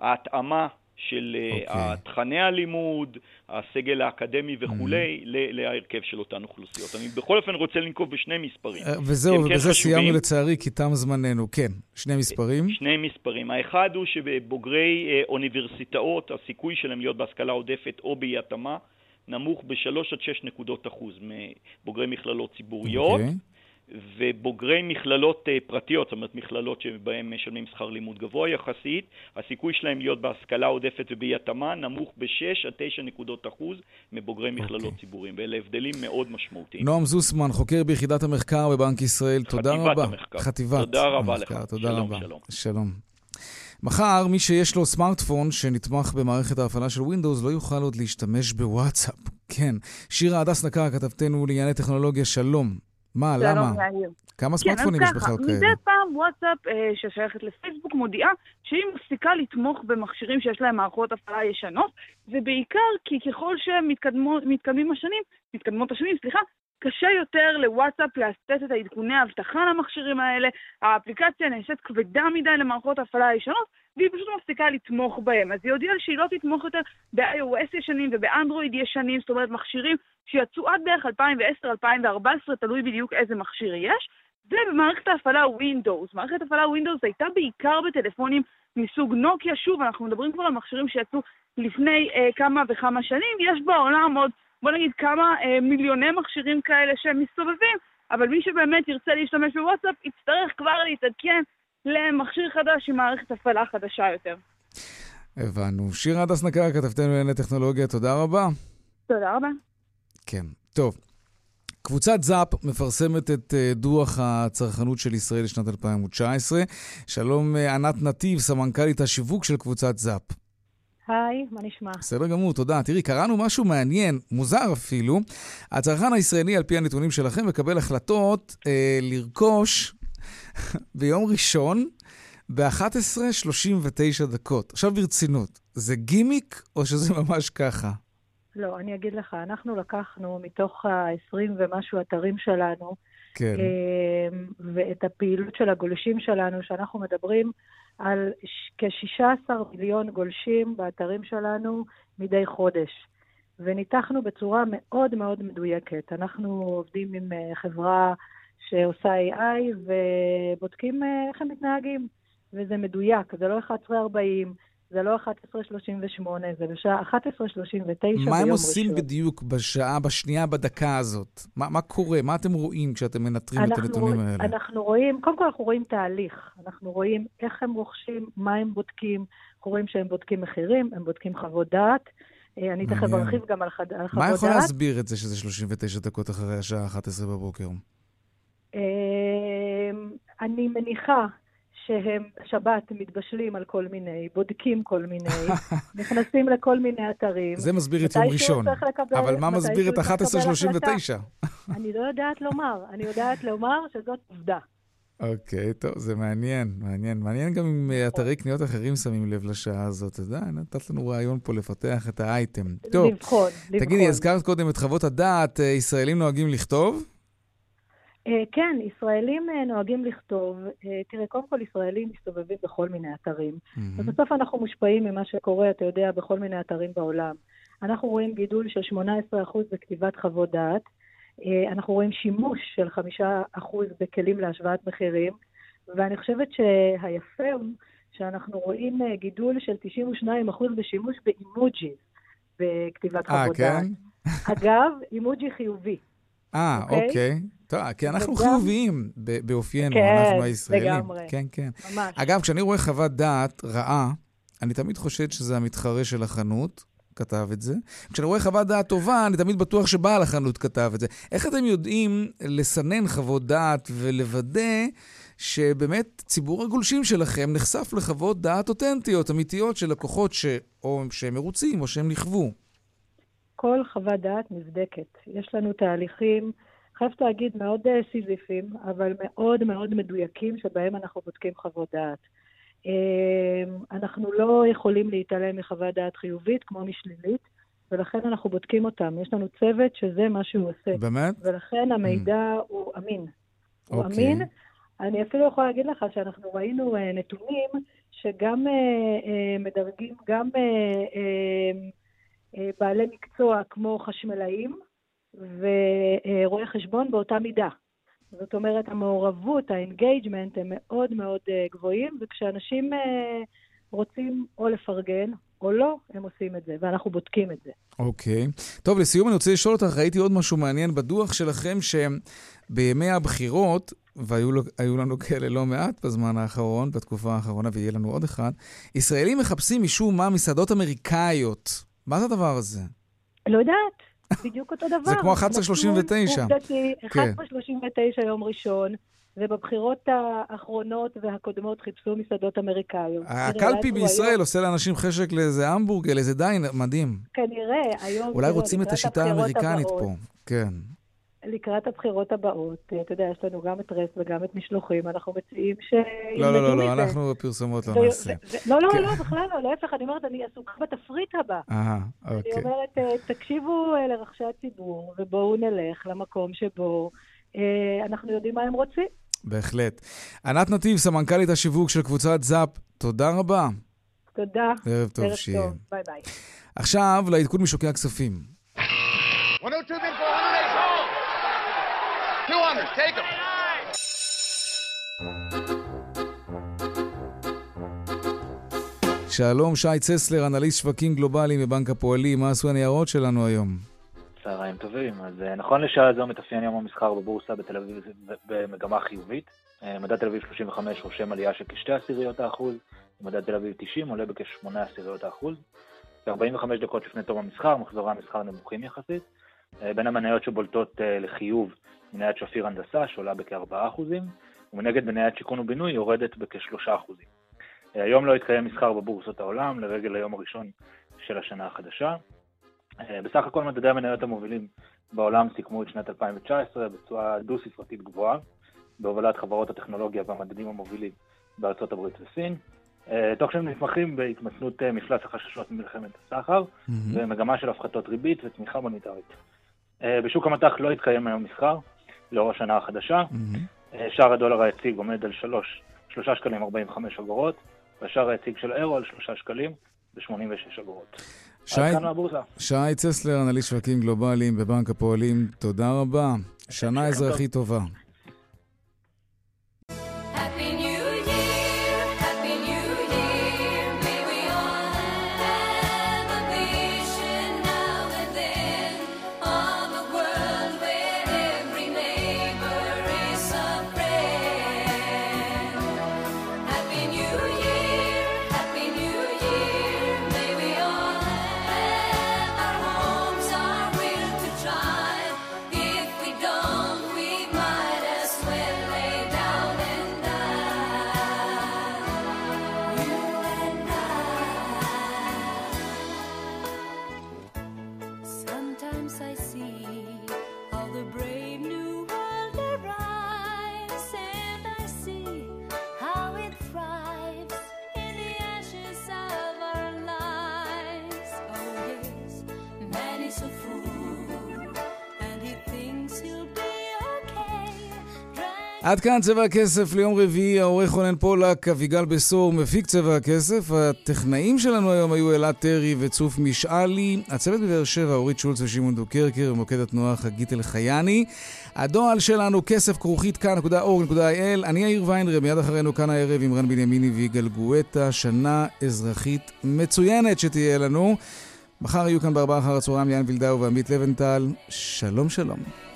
וההתאמה של okay. אה, אוקיי. תכני הלימוד, הסגל האקדמי וכולי, mm-hmm. להרכב של אותן אוכלוסיות. אני בכל אופן רוצה לנקוב בשני מספרים. אה, וזהו, ובזה כן סיימנו לצערי, כי תם זמננו. כן, שני מספרים. שני מספרים. האחד הוא שבבוגרי אה, אוניברסיטאות, הסיכוי שלהם להיות בהשכלה עודפת או באי התאמה, נמוך בשלוש עד שש נקודות אחוז מבוגרי מכללות ציבוריות. Okay. ובוגרי מכללות אה, פרטיות, זאת אומרת מכללות שבהן משלמים שכר לימוד גבוה יחסית, הסיכוי שלהם להיות בהשכלה עודפת ובאי התאמה נמוך ב-6 עד 9 נקודות אחוז מבוגרי אוקיי. מכללות okay. ציבוריים, ואלה הבדלים מאוד משמעותיים. נועם זוסמן, חוקר ביחידת המחקר בבנק ישראל, תודה רבה. חטיבת המחקר. חטיבת תודה רבה המחקר, לך. תודה שלום, רבה. שלום. שלום. מחר, מי שיש לו סמארטפון שנתמך במערכת ההפעלה של Windows לא יוכל עוד להשתמש בוואטסאפ. כן. שירה הדס נקר, כתבתנו לענייני טכנולוגיה, שלום. מה, למה? כמה סמארטפונים כן, יש בכלל כאלה? מדי פעם וואטסאפ אה, ששייכת לפייסבוק מודיעה שהיא מפסיקה לתמוך במכשירים שיש להם מערכות הפעלה ישנות, ובעיקר כי ככל שמתקדמים השנים, מתקדמות השנים, סליחה, קשה יותר לוואטסאפ להסטט את העדכוני האבטחה למכשירים האלה, האפליקציה נעשית כבדה מדי למערכות ההפעלה הישנות, והיא פשוט מפסיקה לתמוך בהם. אז היא הודיעה שהיא לא תתמוך יותר ב-iOS ישנים ובאנדרואיד ישנים, זאת אומרת מכשירים שיצאו עד בערך 2010-2014, תלוי בדיוק איזה מכשיר יש, ובמערכת ההפעלה Windows. מערכת ההפעלה Windows הייתה בעיקר בטלפונים מסוג נוקיה, שוב, אנחנו מדברים כבר על מכשירים שיצאו לפני אה, כמה וכמה שנים, יש בעולם עוד בוא נגיד כמה אה, מיליוני מכשירים כאלה שהם מסתובבים, אבל מי שבאמת ירצה להשתמש בוואטסאפ יצטרך כבר להתעדכן למכשיר חדש עם מערכת הפעלה חדשה יותר. הבנו. שירה הדס נקר, כתבתנו לענייני טכנולוגיה, תודה רבה. תודה רבה. כן. טוב. קבוצת זאפ מפרסמת את אה, דוח הצרכנות של ישראל לשנת 2019. שלום אה, ענת נתיב, סמנכ"לית השיווק של קבוצת זאפ. היי, מה נשמע? בסדר גמור, תודה. תראי, קראנו משהו מעניין, מוזר אפילו. הצרכן הישראלי, על פי הנתונים שלכם, מקבל החלטות אה, לרכוש ביום ראשון ב-11.39 דקות. עכשיו ברצינות, זה גימיק או שזה ממש ככה? לא, אני אגיד לך, אנחנו לקחנו מתוך ה-20 ומשהו אתרים שלנו, כן. אה, ואת הפעילות של הגולשים שלנו, שאנחנו מדברים על כ-16 מיליון גולשים באתרים שלנו מדי חודש. וניתחנו בצורה מאוד מאוד מדויקת. אנחנו עובדים עם אה, חברה שעושה AI ובודקים אה, איך הם מתנהגים. וזה מדויק, זה לא 1140, זה לא 11.38, זה בשעה 11.39 ביום ראשון. מה הם עושים ראשון. בדיוק בשעה, בשנייה, בדקה הזאת? מה, מה קורה? מה אתם רואים כשאתם מנטרים את הנתונים רוא, האלה? אנחנו רואים, קודם כל אנחנו רואים תהליך. אנחנו רואים איך הם רוכשים, מה הם בודקים. אנחנו רואים שהם בודקים מחירים, הם בודקים חוות דעת. אה, אני תכף ארחיב גם על, חד, על חוות דעת. מה יכול להסביר את זה שזה 39 דקות אחרי השעה 11 בבוקר? אה, אני מניחה שהם שבת מתבשלים על כל מיני, בודקים כל מיני, נכנסים לכל מיני אתרים. זה מסביר את יום ראשון. לקבל, אבל מה מסביר את 11.39? אני לא יודעת לומר. אני יודעת לומר שזאת עובדה. אוקיי, טוב, זה מעניין, מעניין. מעניין גם אם אתרי קניות אחרים שמים לב לשעה הזאת. אתה יודע, נתת לנו רעיון פה לפתח את האייטם. טוב, לבחון, לבחון. תגידי, הזכרת קודם את חוות הדעת, אה, ישראלים נוהגים לכתוב? אה, כן, ישראלים אה, נוהגים לכתוב. תראה, קודם כל ישראלים מסתובבים בכל מיני אתרים. ובסוף אנחנו מושפעים ממה שקורה, אתה יודע, בכל מיני אתרים בעולם. אנחנו רואים גידול של 18% בכתיבת חוות דעת. אה, אנחנו רואים שימוש של חמישה אחוז בכלים להשוואת מחירים, ואני חושבת שהיפה הוא שאנחנו רואים אה, גידול של 92 אחוז בשימוש באימוג'י בכתיבת אה, חוות דעת. כן? אגב, אימוג'י חיובי. אה, אוקיי? אוקיי. טוב, כי אנחנו וגם... חיוביים באופיינו, כן, אנחנו הישראלים. לגמרי. כן, כן. ממש. אגב, כשאני רואה חוות דעת רעה, אני תמיד חושד שזה המתחרה של החנות, כתב את זה. כשאני רואה חוות דעת טובה, אני תמיד בטוח שבעל החנות כתב את זה. איך אתם יודעים לסנן חוות דעת ולוודא שבאמת ציבור הגולשים שלכם נחשף לחוות דעת אותנטיות, אמיתיות של לקוחות ש... או שהם מרוצים או שהם נכוו? כל חוות דעת נבדקת. יש לנו תהליכים, חייבת להגיד, מאוד סיזיפיים, אבל מאוד מאוד מדויקים, שבהם אנחנו בודקים חוות דעת. אמ, אנחנו לא יכולים להתעלם מחוות דעת חיובית כמו משלילית, ולכן אנחנו בודקים אותם. יש לנו צוות שזה מה שהוא עושה. באמת? ולכן המידע mm. הוא אמין. הוא אוקיי. אמין. אני אפילו יכולה להגיד לך שאנחנו ראינו אה, נתונים שגם אה, מדרגים, גם בעלי מקצוע כמו חשמלאים ורואי חשבון באותה מידה. זאת אומרת, המעורבות, ה engagement, הם מאוד מאוד אה, גבוהים, וכשאנשים אה, רוצים או לפרגן או לא, הם עושים את זה, ואנחנו בודקים את זה. אוקיי. אוקיי. טוב, לסיום אני רוצה לשאול אותך, ראיתי עוד משהו מעניין בדוח שלכם, שבימי הבחירות, והיו לנו כאלה לא מעט בזמן האחרון, בתקופה האחרונה, ויהיה לנו עוד אחד, ישראלים מחפשים משום מה מסעדות אמריקאיות. מה זה הדבר הזה? לא יודעת. בדיוק אותו דבר. זה כמו 11.39. עובדתי, 11.39 יום ראשון, ובבחירות האחרונות והקודמות חיפשו מסעדות אמריקאיות. הקלפי בישראל עושה לאנשים חשק לאיזה המבורגר, לאיזה דיין, מדהים. כנראה, היום... אולי רוצים את השיטה האמריקנית פה, כן. לקראת הבחירות הבאות, אתה יודע, יש לנו גם את רס וגם את משלוחים, אנחנו מציעים ש... לא, לא, לא, לא, אנחנו פרסומות לא נעשה. לא, לא, לא, בכלל לא, להפך, אני אומרת, אני עסוקה בתפריט הבא. אה, אוקיי. אני אומרת, תקשיבו לרחשי הציבור, ובואו נלך למקום שבו אנחנו יודעים מה הם רוצים. בהחלט. ענת נתיב, סמנכ"לית השיווק של קבוצת זאפ, תודה רבה. תודה. ערב טוב שיהיה. ביי ביי. עכשיו לעדכון משוקי הכספים. 200, take them. שלום, שי צסלר, אנליסט שווקים גלובליים בבנק הפועלים. מה עשו הניירות שלנו היום? צהריים טובים. אז נכון לשעה זו מתאפיין יום המסחר בבורסה בתל אביב במגמה חיובית. מדד תל אביב 35 רושם עלייה של כשתי עשיריות האחוז, מדד תל אביב 90 עולה בכשמונה עשיריות האחוז. ב-45 דקות לפני תום המסחר, מחזורי המסחר נמוכים יחסית. בין המניות שבולטות לחיוב מניית שפיר הנדסה שעולה בכ-4%, ומנגד מניית שיכון ובינוי יורדת בכ-3%. היום לא התקיים מסחר בבורסות העולם לרגל היום הראשון של השנה החדשה. בסך הכל מדדי המניות המובילים בעולם סיכמו את שנת 2019 בצורה דו-ספרתית גבוהה, בהובלת חברות הטכנולוגיה והמדדים המובילים בארצות הברית וסין. תוך שהם נתמכים בהתמתנות מפלס החששות ממלחמת הסחר, mm-hmm. ומגמה של הפחתות ריבית ותמיכה מוניטרית. בשוק המטח לא התקיים היום מסחר, לאור השנה החדשה. Mm-hmm. שער הדולר היציג עומד על 3, 3 שקלים 45 אגורות, והשער היציג של האירו על 3 שקלים ו-86 אגורות. שי, שי צסלר, אנליסט שווקים גלובליים בבנק הפועלים, תודה רבה. שנה אזרחית טובה. עד כאן צבע הכסף ליום רביעי, העורך רונן פולק, אביגל בשור, מפיק צבע הכסף. הטכנאים שלנו היום היו אלעד טרי וצוף משאלי. הצוות בבאר שבע, אורית שולץ ושמעון דוקרקר, ומוקד התנועה חגית אלחייני. הדואל שלנו, כסף כרוכית כאן.org.il. אני יאיר ויינרב, מיד אחרינו כאן הערב עם רן בנימיני ויגאל גואטה. שנה אזרחית מצוינת שתהיה לנו. מחר יהיו כאן בארבעה אחר הצהריים ליאן וילדאו ועמית לבנטל. שלום שלום.